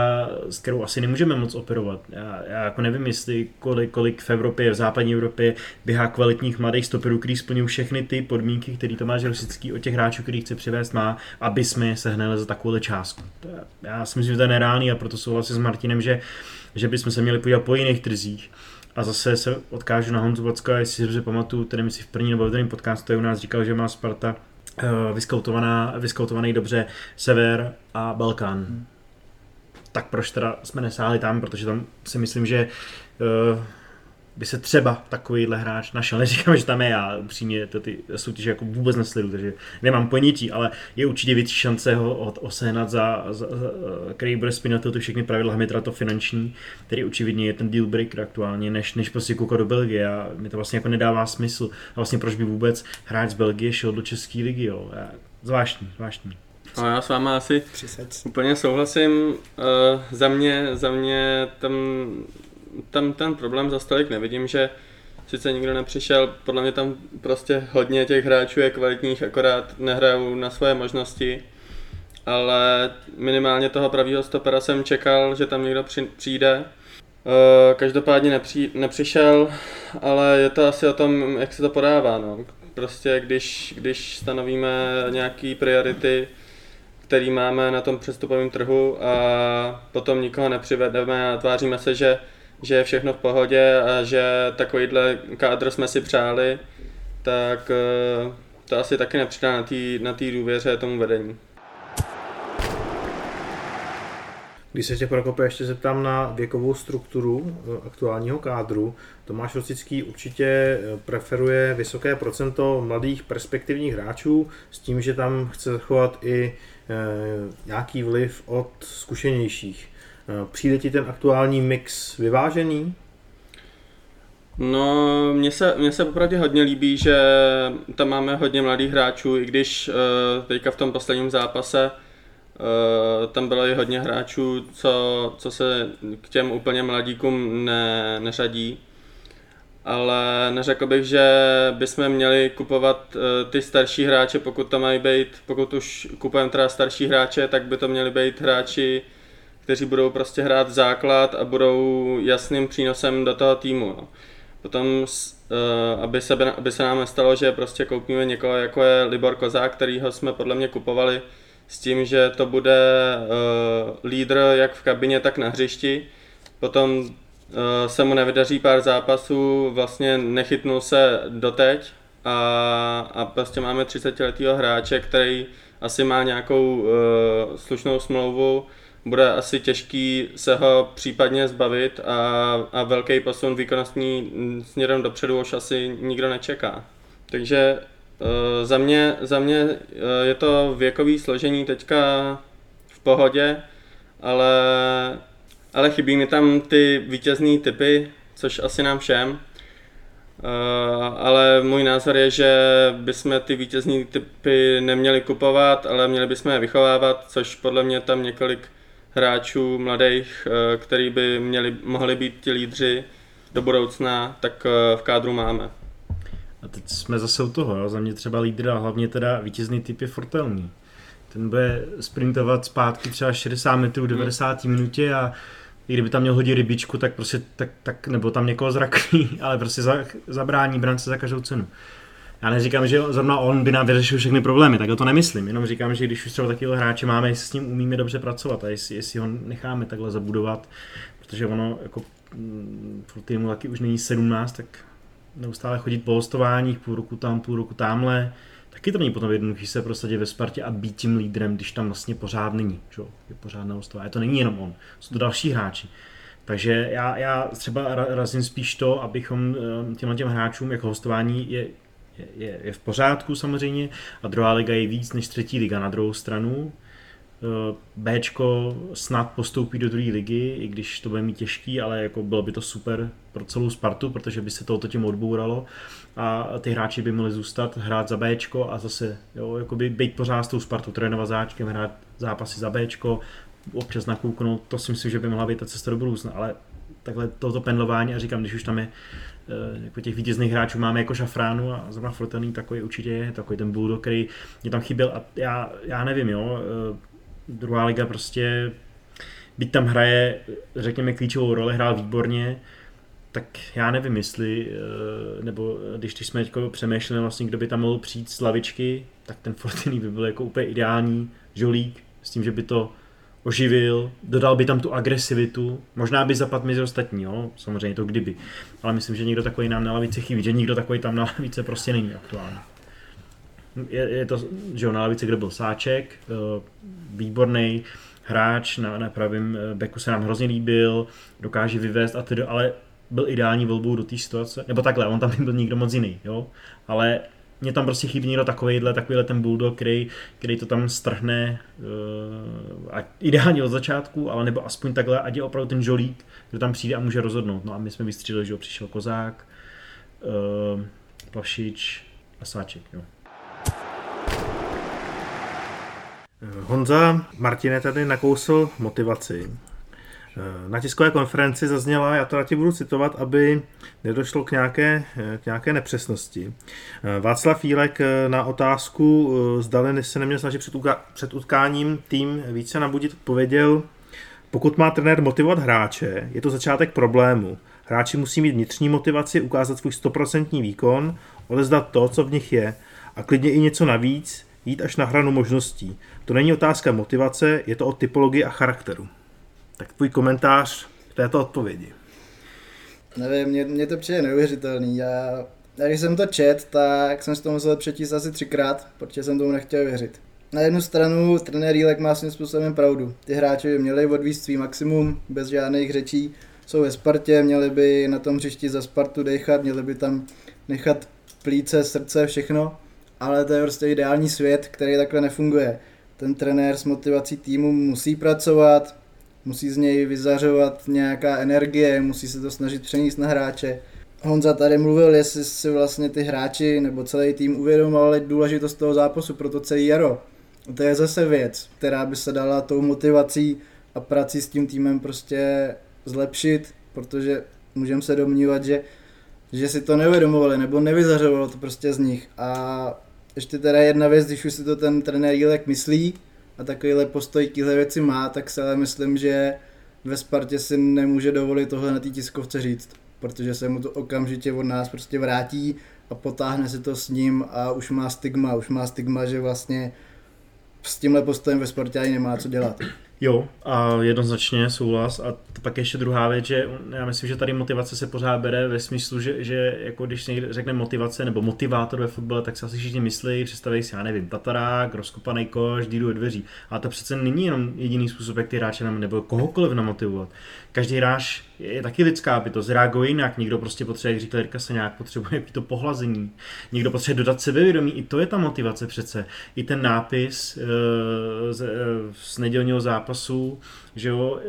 s kterou asi nemůžeme moc operovat. Já, já jako nevím, jestli kolik, kolik v Evropě, v západní Evropě běhá kvalitních mladých stoperů, který splňují všechny ty podmínky, které Tomáš Rosický od těch hráčů, který chce přivést má, aby jsme sehnali za takovou částku. To je, já si myslím, že to je nereálný a proto souhlasím s Martinem, že že bychom se měli podívat po jiných trzích. A zase se odkážu na Honzu Vocka, jestli si dobře pamatuju, který si v první nebo v druhém podcastu u nás říkal, že má Sparta uh, vyskautovaná, vyskautovaný dobře Sever a Balkán. Hmm. Tak proč teda jsme nesáhli tam, protože tam si myslím, že uh, by se třeba takovýhle hráč našel. (laughs) Neříkám, že tam je, já upřímně to ty soutěže jako vůbec nesledu, takže nemám ponětí, ale je určitě větší šance ho od osehnat za, za, za který bude spinat ty všechny pravidla, hlavně teda to finanční, který očividně je ten deal breaker aktuálně, než, než prostě koukat do Belgie a mi to vlastně jako nedává smysl. A vlastně proč by vůbec hráč z Belgie šel do České ligy, jo. Zvláštní, zvláštní. No já s váma asi Přisec. úplně souhlasím. Uh, za mě, za mě tam tam ten problém za stolik nevidím, že sice nikdo nepřišel, podle mě tam prostě hodně těch hráčů je kvalitních, akorát nehrajou na svoje možnosti, ale minimálně toho pravýho stopera jsem čekal, že tam někdo při, přijde. Eh, každopádně nepři, nepřišel, ale je to asi o tom, jak se to podává. No. Prostě když, když stanovíme nějaké priority, který máme na tom přestupovém trhu a potom nikoho nepřivedeme a tváříme se, že že je všechno v pohodě a že takovýhle kádr jsme si přáli, tak eh, to asi taky nepřidá na té na tý důvěře tomu vedení. Když se tě Prokope ještě zeptám na věkovou strukturu eh, aktuálního kádru, Tomáš Rosický určitě eh, preferuje vysoké procento mladých perspektivních hráčů s tím, že tam chce zachovat i nějaký vliv od zkušenějších. Eh, přijde ti ten aktuální mix vyvážený? No, mně se, mně se opravdu hodně líbí, že tam máme hodně mladých hráčů, i když uh, teďka v tom posledním zápase uh, tam bylo i hodně hráčů, co, co se k těm úplně mladíkům ne, neřadí. Ale neřekl bych, že bychom měli kupovat ty starší hráče, pokud to mají být, pokud už kupujeme teda starší hráče, tak by to měli být hráči kteří budou prostě hrát základ a budou jasným přínosem do toho týmu. No. Potom, uh, aby, se, aby se nám nestalo, že prostě koupíme někoho, jako je Libor Kozák, kterýho jsme podle mě kupovali s tím, že to bude uh, lídr jak v kabině, tak na hřišti. Potom uh, se mu nevydaří pár zápasů, vlastně nechytnul se doteď a, a prostě máme 30 letého hráče, který asi má nějakou uh, slušnou smlouvu, bude asi těžký se ho případně zbavit a, a velký posun výkonnostní směrem dopředu už asi nikdo nečeká. Takže uh, za mě, za mě uh, je to věkový složení teďka v pohodě, ale, ale chybí mi tam ty vítězné typy, což asi nám všem. Uh, ale můj názor je, že bychom ty vítězní typy neměli kupovat, ale měli bychom je vychovávat, což podle mě tam několik hráčů mladých, eh, který by měli, mohli být ti lídři do budoucna, tak eh, v kádru máme. A teď jsme zase u toho, jo? za mě třeba lídr a hlavně teda vítězný typ je Fortelný. Ten bude sprintovat zpátky třeba 60 metrů v 90 hmm. minutě a i kdyby tam měl hodit rybičku, tak prostě, tak, tak nebo tam někoho zraklí, (laughs) ale prostě za, zabrání brance za každou cenu. Já neříkám, že zrovna on by nám vyřešil všechny problémy, tak to nemyslím, jenom říkám, že když už třeba takového hráče máme, jestli s ním umíme dobře pracovat a jestli, jestli ho necháme takhle zabudovat, protože ono jako mm, pro týmu taky už není 17, tak neustále chodit po hostováních, půl roku tam, půl roku tamhle, taky to není potom jednoduché se prosadit ve Spartě a být tím lídrem, když tam vlastně pořád není, čo? je pořád na hostování. To není jenom on, jsou to další hráči. Takže já, já třeba razím spíš to, abychom eh, těmhle těm hráčům jako hostování je je, je v pořádku samozřejmě a druhá liga je víc než třetí liga na druhou stranu. Eh, Bčko snad postoupí do druhé ligy, i když to bude mít těžký, ale jako bylo by to super pro celou Spartu, protože by se tohoto tím odbouralo a ty hráči by mohli zůstat, hrát za Bčko a zase jo, jakoby být pořád s tou Spartou, trénovat záčkem, hrát zápasy za Bčko, občas nakouknout, to si myslím, že by mohla být ta cesta do budoucna, ale takhle toto pendlování a říkám, když už tam je jako těch vítězných hráčů máme jako Šafránu a zrovna Frotený takový určitě je, takový ten Bulldog, který mě tam chyběl a já, já nevím, jo, eh, druhá liga prostě, byť tam hraje, řekněme, klíčovou roli, hrál výborně, tak já nevím, jestli, eh, nebo když, když jsme jako přemýšleli vlastně, kdo by tam mohl přijít z lavičky, tak ten Fortiny by byl jako úplně ideální žolík, s tím, že by to oživil, dodal by tam tu agresivitu, možná by zapadl mezi ostatní, jo? samozřejmě to kdyby, ale myslím, že někdo takový nám na lavici chybí, že nikdo takový tam na lavice prostě není aktuálně je, je to, že jo, na lavici, kde byl Sáček, eh, výborný hráč, na, na pravém eh, beku se nám hrozně líbil, dokáže vyvést a tedy, ale byl ideální volbou do té situace, nebo takhle, on tam byl nikdo moc jiný, jo, ale mě tam prostě chybí někdo takovýhle, takovýhle ten bulldog, který, který to tam strhne uh, a ideálně od začátku, ale nebo aspoň takhle, ať je opravdu ten žolík, kdo tam přijde a může rozhodnout. No a my jsme vystřídali, že přišel Kozák, uh, Plavšič a Sáček, jo. Honza Martine tady nakousl motivaci. Na tiskové konferenci zazněla, já to na tě budu citovat, aby nedošlo k nějaké, k nějaké nepřesnosti. Václav Fílek na otázku, zdali se neměl snažit před, před utkáním tým více nabudit, odpověděl, pokud má trenér motivovat hráče, je to začátek problému. Hráči musí mít vnitřní motivaci, ukázat svůj 100% výkon, odezdat to, co v nich je a klidně i něco navíc, jít až na hranu možností. To není otázka motivace, je to o typologii a charakteru. Tak tvůj komentář k této odpovědi. Nevím, mně, mně to přijde neuvěřitelný. Já, já, když jsem to čet, tak jsem si to musel přečíst asi třikrát, protože jsem tomu nechtěl věřit. Na jednu stranu trenér Jílek má svým způsobem pravdu. Ty hráči by měli odvíst svý maximum, bez žádných řečí. Jsou ve Spartě, měli by na tom hřišti za Spartu dechat, měli by tam nechat plíce, srdce, všechno ale to je prostě ideální svět, který takhle nefunguje. Ten trenér s motivací týmu musí pracovat, musí z něj vyzařovat nějaká energie, musí se to snažit přenést na hráče. Honza tady mluvil, jestli si vlastně ty hráči nebo celý tým uvědomovali důležitost toho zápasu pro to celý jaro. To je zase věc, která by se dala tou motivací a prací s tím týmem prostě zlepšit, protože můžeme se domnívat, že, že si to neuvědomovali nebo nevyzařovalo to prostě z nich. A ještě teda jedna věc, když už si to ten trenér Jílek myslí a takovýhle postoj tyhle věci má, tak se ale myslím, že ve Spartě si nemůže dovolit tohle na té tiskovce říct, protože se mu to okamžitě od nás prostě vrátí a potáhne se to s ním a už má stigma, už má stigma, že vlastně s tímhle postojem ve Spartě ani nemá co dělat. Jo, a jednoznačně souhlas. A pak ještě druhá věc, že já myslím, že tady motivace se pořád bere ve smyslu, že, že jako když se někde řekne motivace nebo motivátor ve fotbale, tak se asi všichni myslí, představí si, já nevím, tatarák, rozkopaný koš, díru dveří. A to přece není jenom jediný způsob, jak ty hráče nebo kohokoliv namotivovat každý hráč je taky lidská bytost, reaguje jinak, někdo prostě potřebuje, jak říkal Jirka se nějak potřebuje to pohlazení, někdo potřebuje dodat sebevědomí, i to je ta motivace přece, i ten nápis uh, z, uh, z nedělního zápasu, že jo,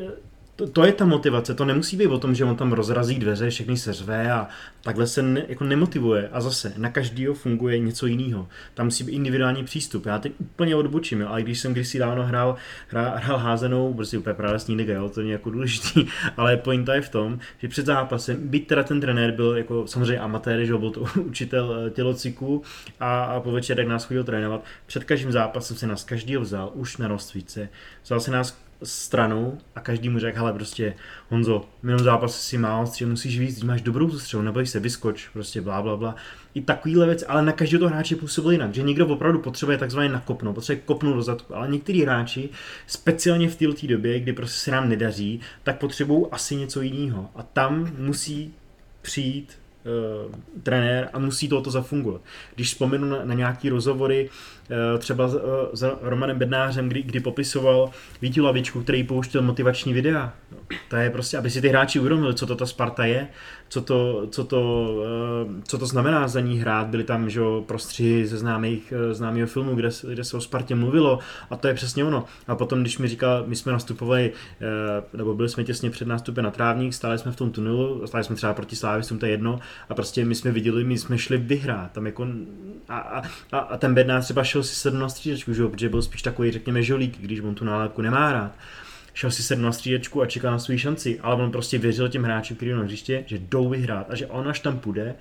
to, to je ta motivace, to nemusí být o tom, že on tam rozrazí dveře, všechny se řve a takhle se ne, jako nemotivuje. A zase, na každého funguje něco jiného. Tam musí být individuální přístup. Já teď úplně odbočím, jo, ale když jsem kdysi dávno hrál, hrál, hrál házenou, prostě úplně pralesní liga, jo, to je jako důležitý, (laughs) ale pointa je v tom, že před zápasem, byť teda ten trenér byl jako samozřejmě amatér, že byl to (laughs) učitel eh, tělociku a, a po večerech nás chodil trénovat, před každým zápasem se nás každý vzal, už na rozcvice, vzal se nás stranu a každý mu řekl, hele prostě Honzo, minulý zápas si mal, že musíš víc, máš dobrou střelu, neboj se, vyskoč, prostě bla, bla, bla. I takovýhle věc, ale na každého to hráče působil jinak, že někdo opravdu potřebuje takzvaně nakopnout, potřebuje kopnout do zadku, ale některý hráči, speciálně v této době, kdy prostě se nám nedaří, tak potřebují asi něco jiného. A tam musí přijít uh, trenér a musí to to zafungovat. Když vzpomenu na, na nějaký rozhovory třeba s, uh, s Romanem Bednářem, kdy, kdy popisoval Vítu Lavičku, který pouštěl motivační videa. To je prostě, aby si ty hráči uvědomili, co to ta Sparta je, co to, co to, uh, co to znamená za ní hrát. Byly tam že, prostřihy ze známých, známého filmu, kde, kde se o Spartě mluvilo a to je přesně ono. A potom, když mi říkal, my jsme nastupovali, nebo byli jsme těsně před nástupem na trávník, stáli jsme v tom tunelu, stáli jsme třeba proti Slávě, to je jedno, a prostě my jsme viděli, my jsme šli vyhrát. Tam jako, a, a, a ten Bednář třeba šel si sedm na střídečku, že jo, protože byl spíš takový, řekněme, žolík, když on tu nálepku nemá rád šel si sedm na střídečku a čekal na svou šanci, ale on prostě věřil těm hráčům, kteří na hřiště, že jdou vyhrát a že on až tam půjde,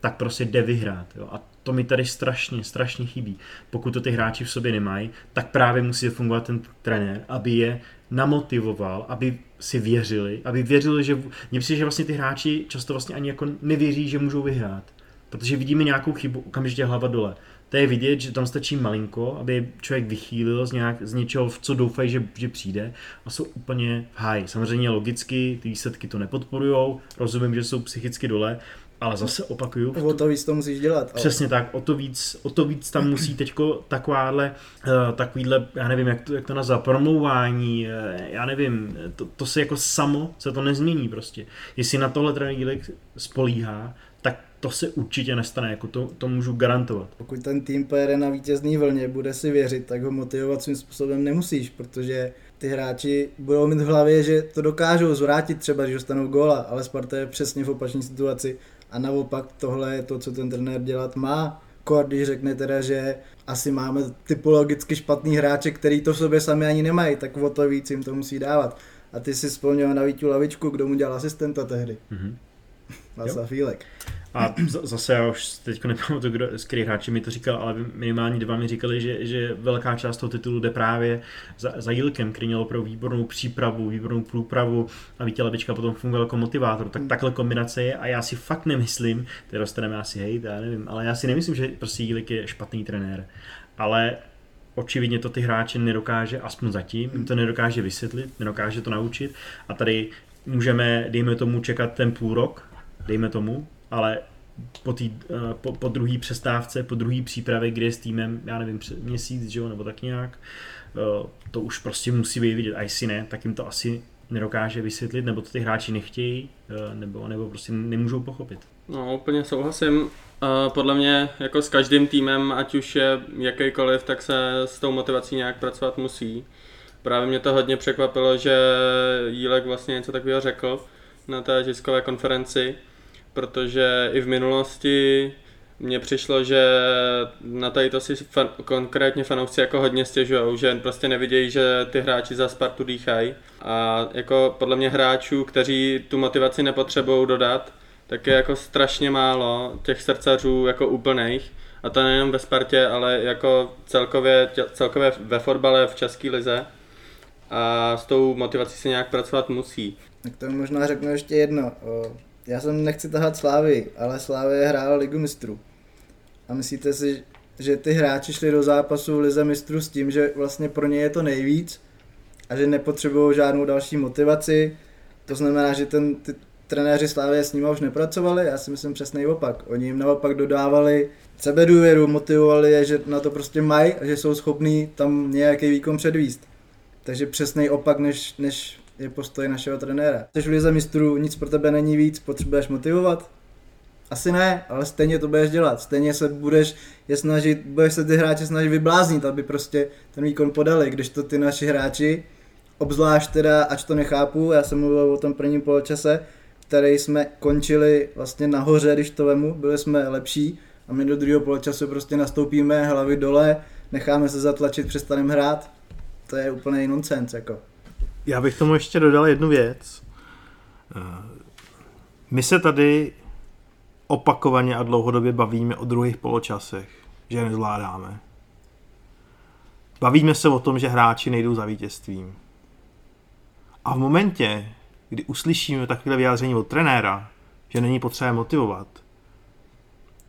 tak prostě jde vyhrát. Jo? A to mi tady strašně, strašně chybí. Pokud to ty hráči v sobě nemají, tak právě musí fungovat ten trenér, aby je namotivoval, aby si věřili, aby věřili, že... Mně přijde, že vlastně ty hráči často vlastně ani jako nevěří, že můžou vyhrát. Protože vidíme nějakou chybu, okamžitě hlava dole. To je vidět, že tam stačí malinko, aby člověk vychýlil z, nějak, z něčeho, v co doufají, že, že přijde a jsou úplně v háji. Samozřejmě logicky ty výsledky to nepodporujou, rozumím, že jsou psychicky dole, ale zase opakuju. O to víc to musíš dělat. Ale... Přesně tak, o to víc, o to víc tam musí teďko takováhle, uh, takovýhle, já nevím, jak to, jak to nazvat, promlouvání, uh, já nevím, to, to se jako samo se to nezmění prostě. Jestli na tohle trenér spolíhá, to se určitě nestane, jako to, to můžu garantovat. Pokud ten tým pojede na vítězný vlně, bude si věřit, tak ho motivovat svým způsobem nemusíš, protože ty hráči budou mít v hlavě, že to dokážou zvrátit třeba, že dostanou góla, ale Sparta je přesně v opačné situaci a naopak tohle je to, co ten trenér dělat má. Kor, když řekne teda, že asi máme typologicky špatný hráče, který to v sobě sami ani nemají, tak o to víc jim to musí dávat. A ty si vzpomněl na Vítu Lavičku, kdo mu dělal asistenta tehdy. Mm-hmm. Václav Fílek. A zase já už teď nepamatuju, kdo, z kterých hráči mi to říkal, ale minimálně dva mi říkali, že, že velká část toho titulu jde právě za, za Jilkem, který měl opravdu výbornou přípravu, výbornou průpravu a Vítě Lebička potom fungoval jako motivátor. Tak takhle kombinace je a já si fakt nemyslím, teď dostaneme asi hejt, já nevím, ale já si nemyslím, že prostě Jílek je špatný trenér. Ale očividně to ty hráče nedokáže, aspoň zatím, jim to nedokáže vysvětlit, nedokáže to naučit a tady můžeme, dejme tomu, čekat ten půl rok, dejme tomu, ale po, tý, eh, po, po druhé přestávce, po druhé přípravě, kde je s týmem, já nevím, měsíc, že jo, nebo tak nějak, eh, to už prostě musí být vidět. A jestli ne, tak jim to asi nedokáže vysvětlit, nebo to ty hráči nechtějí, eh, nebo, nebo prostě nemůžou pochopit. No, úplně souhlasím. Podle mě jako s každým týmem, ať už je jakýkoliv, tak se s tou motivací nějak pracovat musí. Právě mě to hodně překvapilo, že Jílek vlastně něco takového řekl na té tiskové konferenci, protože i v minulosti mně přišlo, že na tady to si fan, konkrétně fanoušci jako hodně stěžují, že prostě nevidějí, že ty hráči za Spartu dýchají. A jako podle mě hráčů, kteří tu motivaci nepotřebují dodat, tak je jako strašně málo těch srdcařů jako úplných. A to nejen ve Spartě, ale jako celkově, celkově ve fotbale v České lize. A s tou motivací se nějak pracovat musí. Tak to možná řeknu ještě jedno já jsem nechci tahat Slávy, ale Slávy hrál ligu mistrů. A myslíte si, že ty hráči šli do zápasu v lize mistrů s tím, že vlastně pro ně je to nejvíc a že nepotřebují žádnou další motivaci. To znamená, že ten, ty trenéři Slávy s nimi už nepracovali, já si myslím přesný opak. Oni jim naopak dodávali sebedůvěru, motivovali je, že na to prostě mají a že jsou schopní tam nějaký výkon předvíst. Takže přesný opak, než, než je postoj našeho trenéra. Jsi v lize mistrů, nic pro tebe není víc, potřebuješ motivovat? Asi ne, ale stejně to budeš dělat. Stejně se budeš je snažit, budeš se ty hráče snažit vybláznit, aby prostě ten výkon podali, když to ty naši hráči, obzvlášť teda, ač to nechápu, já jsem mluvil o tom prvním poločase, který jsme končili vlastně nahoře, když to vemu, byli jsme lepší a my do druhého poločasu prostě nastoupíme hlavy dole, necháme se zatlačit, přestaneme hrát. To je úplný nonsens, jako. Já bych tomu ještě dodal jednu věc. Eh, my se tady opakovaně a dlouhodobě bavíme o druhých poločasech, že je nezvládáme. Bavíme se o tom, že hráči nejdou za vítězstvím. A v momentě, kdy uslyšíme takové vyjádření od trenéra, že není potřeba motivovat,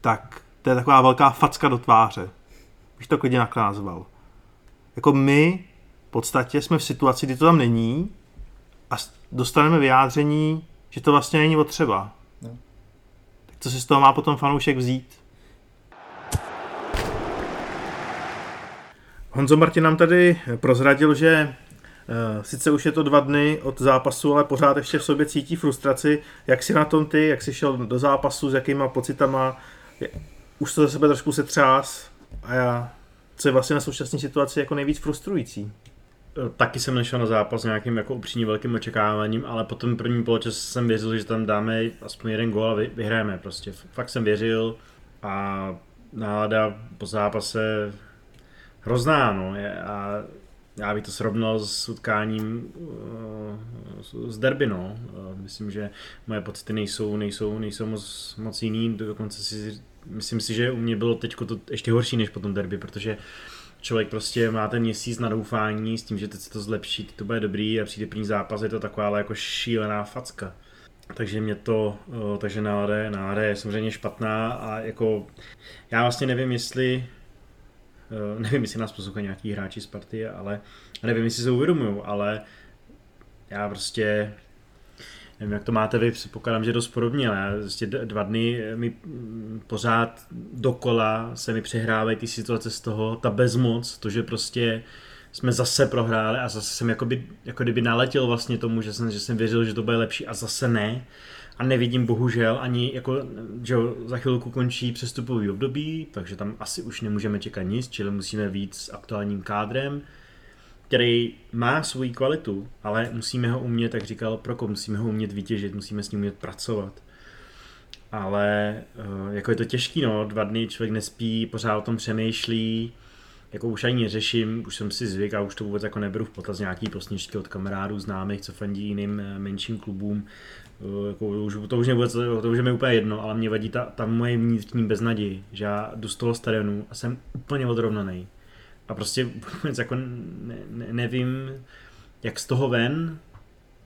tak to je taková velká facka do tváře. Bych to klidně naklázval. Jako my podstatě jsme v situaci, kdy to tam není a dostaneme vyjádření, že to vlastně není potřeba. No. Tak co si z toho má potom fanoušek vzít. Honzo Martin nám tady prozradil, že uh, sice už je to dva dny od zápasu, ale pořád ještě v sobě cítí frustraci. Jak si na tom ty, jak jsi šel do zápasu, s jakýma pocitama, už to za sebe trošku se třás a já, co je vlastně na současné situaci jako nejvíc frustrující? Taky jsem nešel na zápas nějakým jako upřímně velkým očekáváním, ale potom první poločas jsem věřil, že tam dáme aspoň jeden gól a vyhrajeme prostě. Fakt jsem věřil a nálada po zápase hrozná, no. A já bych to srovnal s utkáním uh, s derby, no. Uh, myslím, že moje pocity nejsou, nejsou, nejsou moc, moc jiný, dokonce si, myslím si, že u mě bylo teď to ještě horší než po tom derby, protože člověk prostě má ten měsíc na doufání s tím, že teď se to zlepší, teď to bude dobrý a přijde první zápas, je to taková ale jako šílená facka. Takže mě to, uh, takže nálada, nálada je samozřejmě špatná a jako já vlastně nevím, jestli Eh, nevím, jestli nás poslouchají nějaký hráči z partie, ale nevím, jestli se uvědomují, ale já prostě nevím, jak to máte vy, předpokládám, že dost podobně, ale prostě dva dny mi mm, pořád dokola se mi přehrávají ty situace z toho, ta bezmoc, to, že prostě jsme zase prohráli a zase jsem jakoby, jako kdyby naletěl vlastně tomu, že jsem, že jsem věřil, že to bude lepší a zase ne. A nevidím bohužel ani, jako, že za chvilku končí přestupový období, takže tam asi už nemůžeme čekat nic, čili musíme víc s aktuálním kádrem, který má svoji kvalitu, ale musíme ho umět, tak říkal Proko, musíme ho umět vytěžit, musíme s ním umět pracovat. Ale eh, jako je to těžký, no, dva dny člověk nespí, pořád o tom přemýšlí, jako už ani neřeším, už jsem si zvyk a už to vůbec jako neberu v potaz nějaký posničky od kamarádů známých, co fandí jiným eh, menším klubům. Eh, jako už, to už vůbec, to už je mi úplně jedno, ale mě vadí ta, ta moje vnitřní beznaděj, že já jdu z toho stadionu a jsem úplně odrovnaný. A prostě vůbec jako ne, ne, nevím, jak z toho ven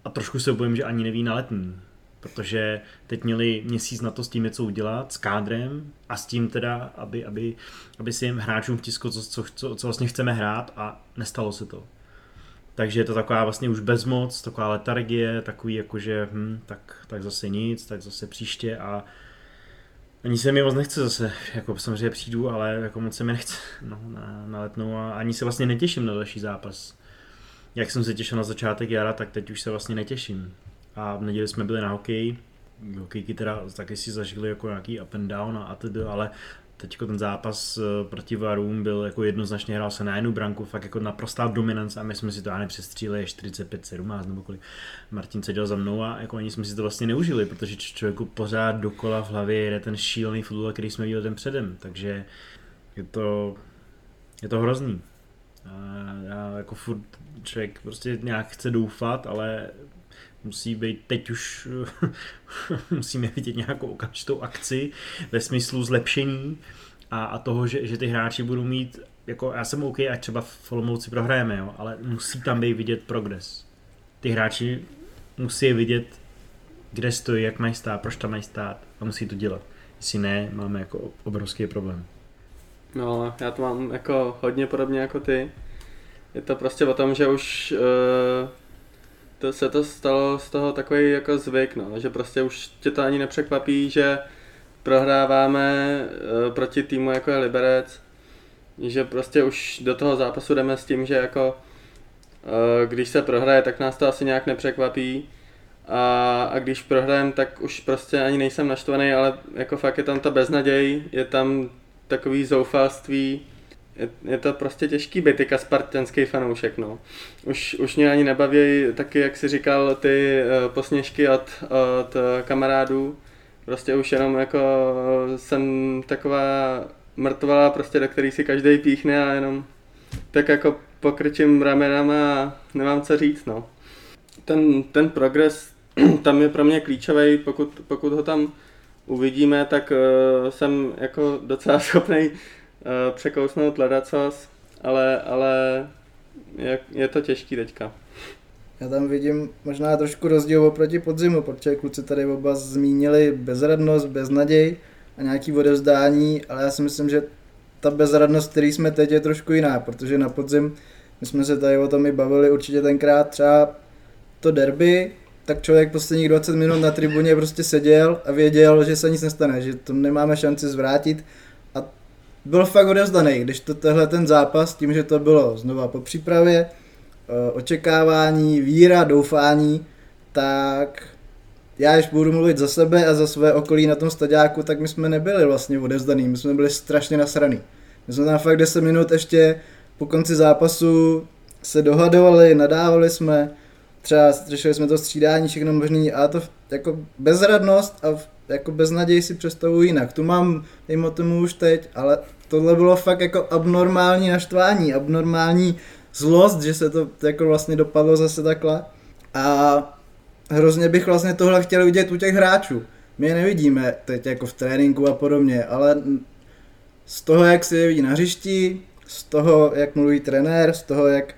a trošku se bojím, že ani neví na letní. Protože teď měli měsíc na to s tím něco udělat, s kádrem a s tím teda, aby, aby, aby si jim hráčům vtisklo, co, co, co, co vlastně chceme hrát a nestalo se to. Takže je to taková vlastně už bezmoc, taková letargie, takový jakože hm, tak, tak zase nic, tak zase příště a ani se mi moc nechce zase, jako samozřejmě přijdu, ale jako moc se mi nechce no, na, na letnou a ani se vlastně netěším na další zápas. Jak jsem se těšil na začátek jara, tak teď už se vlastně netěším. A v neděli jsme byli na hokej, hokejky teda taky si zažili jako nějaký up and down a atd, ale teď ten zápas eh, proti Varům byl jako jednoznačně hrál se na jednu branku, fakt jako naprostá dominance a my jsme si to ani přestříleli 45-17 nebo kolik. Martin seděl za mnou a jako ani jsme si to vlastně neužili, protože člověku pořád dokola v hlavě jede ten šílený fotbal, který jsme viděli ten předem, takže je to, je to hrozný. A já jako furt člověk prostě nějak chce doufat, ale musí být teď už (laughs) musíme vidět nějakou okamžitou akci ve smyslu zlepšení a, a toho, že, že ty hráči budou mít jako já jsem OK, ať třeba v Olomouci prohrajeme, jo, ale musí tam být vidět progres. Ty hráči musí vidět, kde stojí, jak mají stát, proč tam mají stát a musí to dělat. Jestli ne, máme jako obrovský problém. No, já to mám jako hodně podobně jako ty. Je to prostě o tom, že už uh, to se to stalo z toho takový jako zvyk, no, že prostě už tě to ani nepřekvapí, že prohráváme uh, proti týmu jako je Liberec, že prostě už do toho zápasu jdeme s tím, že jako uh, když se prohraje, tak nás to asi nějak nepřekvapí. A, a když prohrajem, tak už prostě ani nejsem naštvaný, ale jako fakt je tam ta beznaděj, je tam takový zoufalství, je, je to prostě těžký být teďka spartanský fanoušek, no. Už, už mě ani nebaví taky, jak si říkal, ty uh, posměšky od, od uh, kamarádů. Prostě už jenom jako jsem taková mrtvala, prostě do který si každý píchne a jenom tak jako pokrčím ramenama a nemám co říct, no. Ten, ten progres (clears throat) tam je pro mě klíčový, pokud, pokud ho tam uvidíme, tak uh, jsem jako docela (laughs) schopný překousnout ledacos, ale, ale je, je to těžký teďka. Já tam vidím možná trošku rozdíl oproti podzimu, protože kluci tady oba zmínili bezradnost, beznaděj a nějaký odevzdání, ale já si myslím, že ta bezradnost, který jsme teď, je trošku jiná, protože na podzim, my jsme se tady o tom i bavili určitě tenkrát, třeba to derby, tak člověk posledních 20 minut na tribuně prostě seděl a věděl, že se nic nestane, že to nemáme šanci zvrátit byl fakt odevzdaný, když to tehle ten zápas, tím, že to bylo znova po přípravě, eh, očekávání, víra, doufání, tak já, když budu mluvit za sebe a za své okolí na tom stadiáku, tak my jsme nebyli vlastně odevzdaný, my jsme byli strašně nasraný. My jsme tam fakt 10 minut ještě po konci zápasu se dohadovali, nadávali jsme, třeba řešili jsme to střídání, všechno možný a to jako bezradnost a jako bez naději si představuji jinak. Tu mám, dejme tomu už teď, ale tohle bylo fakt jako abnormální naštvání, abnormální zlost, že se to jako vlastně dopadlo zase takhle. A hrozně bych vlastně tohle chtěl vidět u těch hráčů. My je nevidíme teď jako v tréninku a podobně, ale z toho, jak se jeví na hřišti, z toho, jak mluví trenér, z toho, jak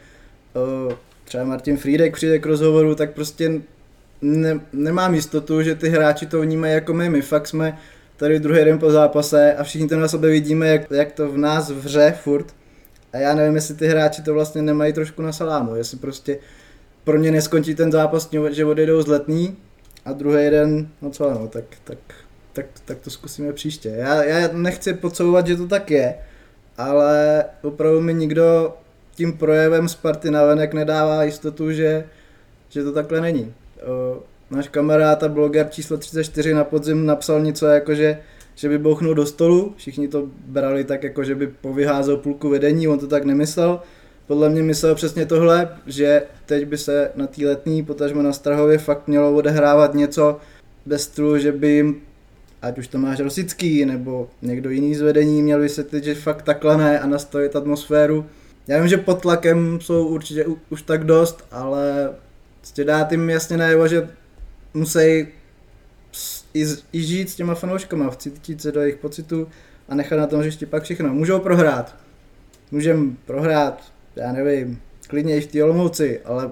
uh, třeba Martin Friedek přijde k rozhovoru, tak prostě ne, nemám jistotu, že ty hráči to vnímají jako my. My fakt jsme tady druhý den po zápase a všichni to na sebe vidíme, jak, jak to v nás vře furt. A já nevím, jestli ty hráči to vlastně nemají trošku na salámu, jestli prostě pro ně neskončí ten zápas, že odejdou z letní a druhý den, no co no, tak, tak, tak, tak to zkusíme příště. Já, já nechci podsouvat, že to tak je, ale opravdu mi nikdo tím projevem Sparty navenek nedává jistotu, že, že to takhle není. O, náš kamarád a bloger číslo 34 na podzim napsal něco jako, že, že by bouchnul do stolu, všichni to brali tak jako, že by povyházel půlku vedení, on to tak nemyslel, podle mě myslel přesně tohle, že teď by se na té letní, potažmo na Strahově, fakt mělo odehrávat něco bez stylu, že by jim, ať už to máš Rosický, nebo někdo jiný z vedení, měl vysvětlit, že fakt takhle ne a nastavit atmosféru. Já vím, že pod tlakem jsou určitě už tak dost, ale prostě dát jim jasně najevo, že musí i, i žít s těma fanouškama, vcítit se do jejich pocitů a nechat na tom hřišti pak všechno. Můžou prohrát. Můžeme prohrát já nevím, klidně i v té Olomouci, ale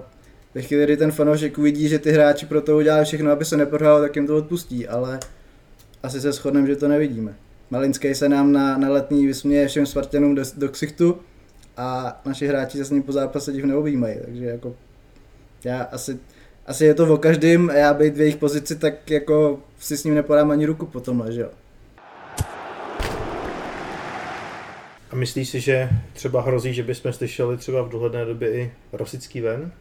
ve chvíli, kdy ten fanoušek uvidí, že ty hráči pro to udělali všechno, aby se neprohrál, tak jim to odpustí, ale asi se shodneme, že to nevidíme. Malinský se nám na, na letní vysměje všem Spartanům do, do ksichtu a naši hráči se s ním po zápase div neobjímají, takže jako já asi, asi je to o každým a já být v jejich pozici, tak jako si s ním nepodám ani ruku po tomhle, že jo. A myslíš si, že třeba hrozí, že bychom slyšeli třeba v dohledné době i Rosický ven?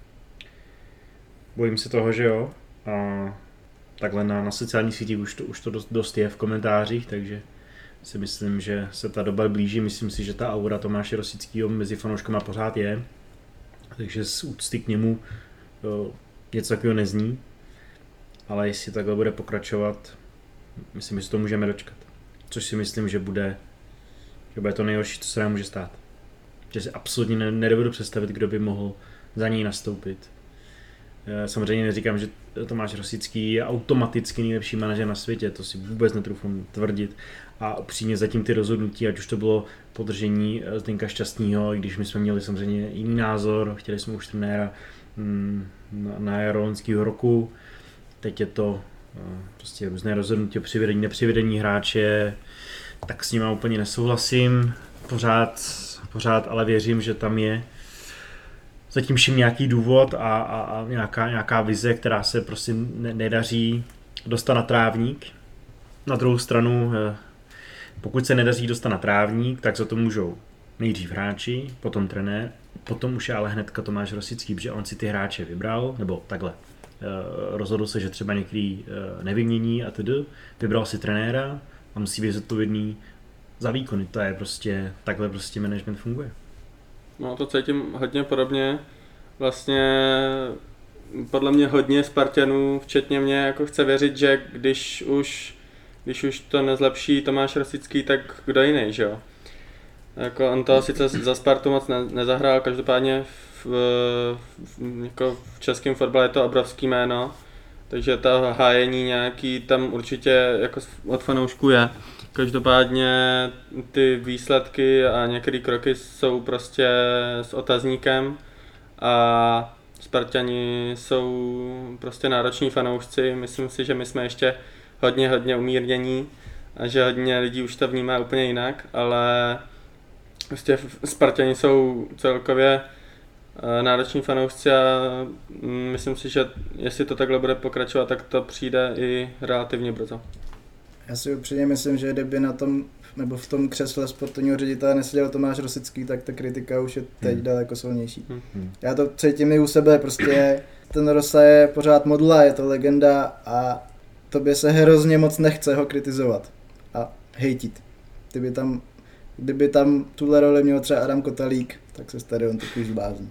Bojím se toho, že jo. A takhle na, na sociálních sítích už to, už to dost, dost je v komentářích, takže si myslím, že se ta doba blíží. Myslím si, že ta aura Tomáše Rosického mezi fanouškama pořád je. Takže z úcty k němu něco takového nezní. Ale jestli takhle bude pokračovat, myslím, že to můžeme dočkat. Což si myslím, že bude že bude to nejhorší, co se nám může stát. Že si absolutně nedovedu představit, kdo by mohl za něj nastoupit. Eh, samozřejmě neříkám, že Tomáš Rosický je automaticky nejlepší manažer na světě, to si vůbec netrufám tvrdit. A upřímně zatím ty rozhodnutí, ať už to bylo podržení eh, Zdenka Šťastního, i když my jsme měli samozřejmě jiný názor, chtěli jsme už trenéra na jaro loňského roku, teď je to eh, prostě různé rozhodnutí o přivedení, nepřivedení hráče, tak s ním úplně nesouhlasím. Pořád, pořád ale věřím, že tam je zatím všim nějaký důvod a, a, a nějaká, nějaká vize, která se prostě ne, nedaří dostat na trávník. Na druhou stranu, eh, pokud se nedaří dostat na trávník, tak za to můžou nejdřív hráči, potom trenér, potom už je ale hnedka Tomáš Rosický, protože on si ty hráče vybral, nebo takhle, eh, rozhodl se, že třeba některý eh, nevymění a tedy, vybral si trenéra, a musí být zodpovědný za výkony. To je prostě, takhle prostě management funguje. No to cítím hodně podobně. Vlastně podle mě hodně Spartanů, včetně mě, jako chce věřit, že když už, když už to nezlepší Tomáš Rosický, tak kdo jiný, že jo? Jako on to sice za Spartu moc ne, nezahrál, každopádně v, v, jako v českém fotbale je to obrovský jméno takže ta hájení nějaký tam určitě jako od fanoušků je. Každopádně ty výsledky a některé kroky jsou prostě s otazníkem a Spartani jsou prostě nároční fanoušci. Myslím si, že my jsme ještě hodně, hodně umírnění a že hodně lidí už to vnímá úplně jinak, ale prostě Spartani jsou celkově eh, nároční fanoušci a mm, myslím si, že jestli to takhle bude pokračovat, tak to přijde i relativně brzo. Já si upřímně myslím, že kdyby na tom, nebo v tom křesle sportovního ředitele neseděl Tomáš Rosický, tak ta kritika už je teď Hmm. daleko silnější. Hmm. Já to cítím i u sebe, prostě ten Rosa je pořád modla, je to legenda a tobě se hrozně moc nechce ho kritizovat a hejtit. Kdyby tam, kdyby tam tuhle roli měl třeba Adam Kotalík, tak se stadion taky zblázní.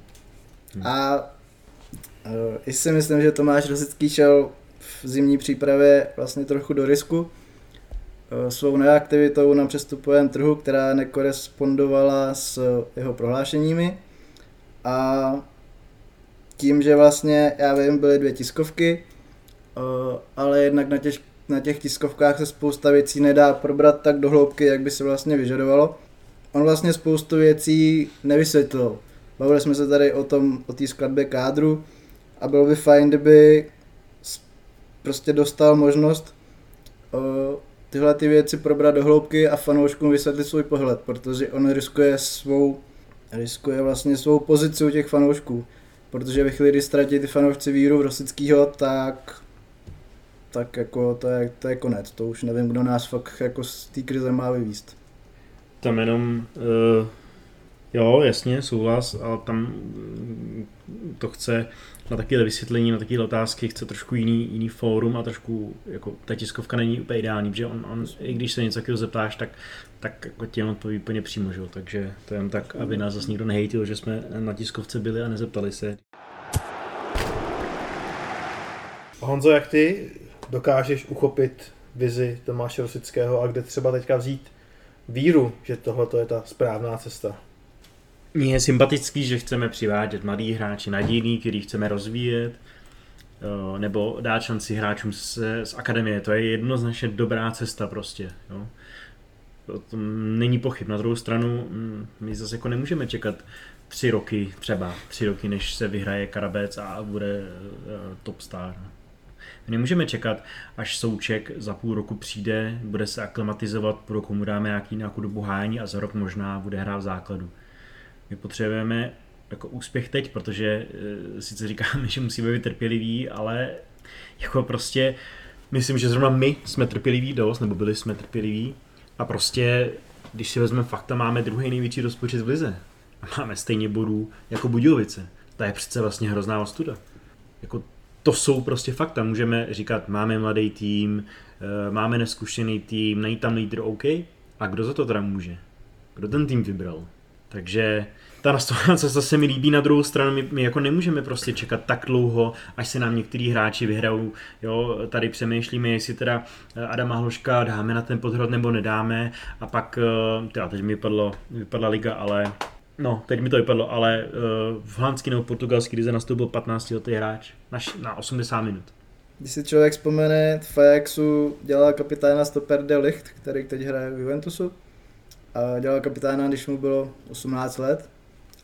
Hmm. A uh, i si myslím, že Tomáš Rosický šel v zimní přípravě vlastně trochu do risku, eh, svou neaktivitou na přestupovém trhu, která nekorespondovala s jeho prohlášeními. A tím, že vlastně, já vím, byly dvě tiskovky, eh, ale jednak na těch, na těch tiskovkách se spousta věcí nedá probrat tak do hloubky, jak by se vlastně vyžadovalo. On vlastně spoustu věcí nevysvětlil. Bavili jsme se tady o tom, o té skladbě kádru a bylo by fajn, kdyby prostě dostal možnost eh, tyhle ty věci probrat do hloubky a fanouškům vysvětlit svůj pohled, protože on riskuje svou, riskuje vlastně svou pozici u těch fanoušků. Protože ve chvíli, kdy ztratí ty fanoušci víru v Rosickýho, tak tak jako to je, to je konec. To už nevím, kdo nás fakt jako z té krize má vyvíst. Tam jenom, uh, jo, jasně, souhlas, ale tam mm, to chce na takové vysvětlení, na takové otázky, chce trošku jiný, jiný fórum a trošku, jako ta tiskovka není úplně ideální, protože on, on i když se něco takového zeptáš, tak, tak jako ti on odpoví úplně přímo, že? jo, takže to je jen tak, aby nás zase nikdo nehejtil, že jsme na tiskovce byli a nezeptali se. Honzo, jak ty dokážeš uchopit vizi Tomáše Rosického a kde třeba teďka vzít víru, že tohle je ta správná cesta? Mně je sympatický, že chceme přivádět mladý hráči nadějný, který chceme rozvíjet, jo, nebo dát šanci hráčům z, z akademie. To je jednoznačně dobrá cesta prostě. Jo. O tom není pochyb. Na druhou stranu, mm, my zase jako nemůžeme čekat tři roky třeba, tři roky, než se vyhraje Karabec a bude uh, top star. My nemůžeme čekat, až Souček za půl roku přijde, bude se aklimatizovat, půl roku mu dáme nějaký, nějakou dobu hájení a za rok možná bude hrát v základu. My potřebujeme jako úspěch teď, protože e, sice říkáme, že musíme být trpěliví, ale jako prostě myslím, že zrovna my jsme trpěliví dost, nebo byli jsme trpěliví a prostě, když si vezmeme fakta, máme druhý největší rozpočet v lize a máme stejně bodů jako Budějovice. To je přece vlastně hrozná ostuda. Jako to jsou prostě fakta. Můžeme říkat, máme mladý tým, e, máme neskušený tým, není tam lídr OK. A kdo za to teda může? Kdo ten tým vybral? Takže ta nastavená (laughs) cesta se mi líbí na druhou stranu, my, my jako nemůžeme prostě čekat tak dlouho, až se nám některý hráči vyhrajou, jo, tady přemýšlíme, jestli teda eh, Adama Hloška dáme na ten podhrad nebo nedáme a pak, eh, teda teď mi vypadlo, vypadla liga, ale No, teď mi to vypadlo, ale uh, v holandský nebo portugalský lize nastoupil 15 letý hráč na, na 80 minut. Když si člověk vzpomene, v Ajaxu dělal kapitána Stopper de Licht, který teď hraje v Juventusu. A dělal kapitána, když mu bylo 18 let.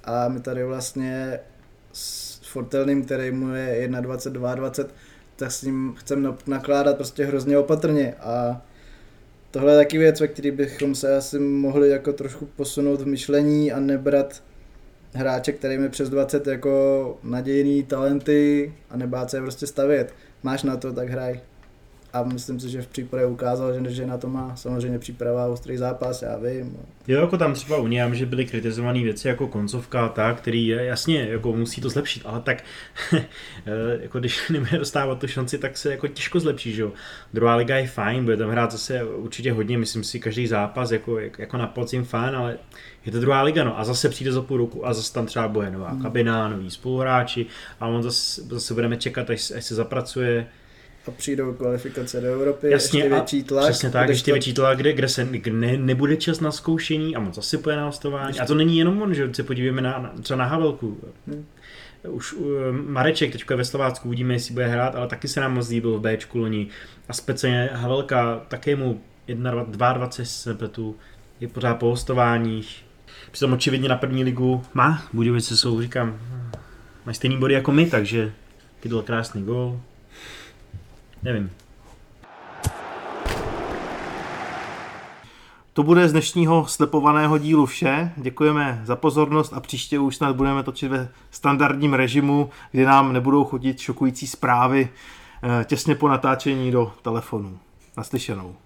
A my tady vlastně s Fortelným, který mu je 21, 22, tak s ním chceme nakládat prostě hrozně opatrně. A tohle je taky věc, ve které bychom se asi mohli jako trošku posunout v myšlení a nebrat hráče, kterým je přes 20 jako nadějný talenty a nebát se je prostě stavět. Máš na to, tak hraj. A myslím si, že v případě ukázal, že, že na to má samozřejmě příprava, ostrý zápas, já vím. Jo, jako tam třeba u něj, že byly kritizované věci jako koncovka a tak, který je, jasně jako musí to zlepšit, ale tak (laughs) jako když (laughs) nebude dostávat tu šanci, tak se jako těžko zlepší, že jo. Druhá liga je fajn, bude tam hrát zase určitě hodně, myslím si, každý zápas jako, jako na podzim fajn, ale je to druhá liga, no a zase přijde za půl roku a zase tam třeba bude nová kabina, noví spoluhráči a on zase, zase budeme čekat, až, až se zapracuje, A přijdou kvalifikace do Evropy, Jasně, ještě větší tlak. Přesně tak, ještě větší tlak, kde, kde se kde ne, nebude čas na zkoušení a moc zase půjde na hostování. A to není jenom on, že se podívejme na, na, třeba na Havelku. Hmm. Už uh, Mareček teďka ve Slovácku uvidíme, jestli bude hrát, ale taky se nám moc líbil v Bčku loni. A speciálně Havelka, také mu 21, 22 se pletu, je pořád po hostováních. Přitom očividně na první ligu má, Budějovice jsou, říkám, mají stejný body jako my, takže byl krásný gol. Nevím, To bude z dnešního slepovaného dílu vše. Děkujeme za pozornost a příště už snad budeme točit ve standardním režimu, kdy nám nebudou chodit šokující zprávy eh, těsně po natáčení do telefonu. Naslyšenou.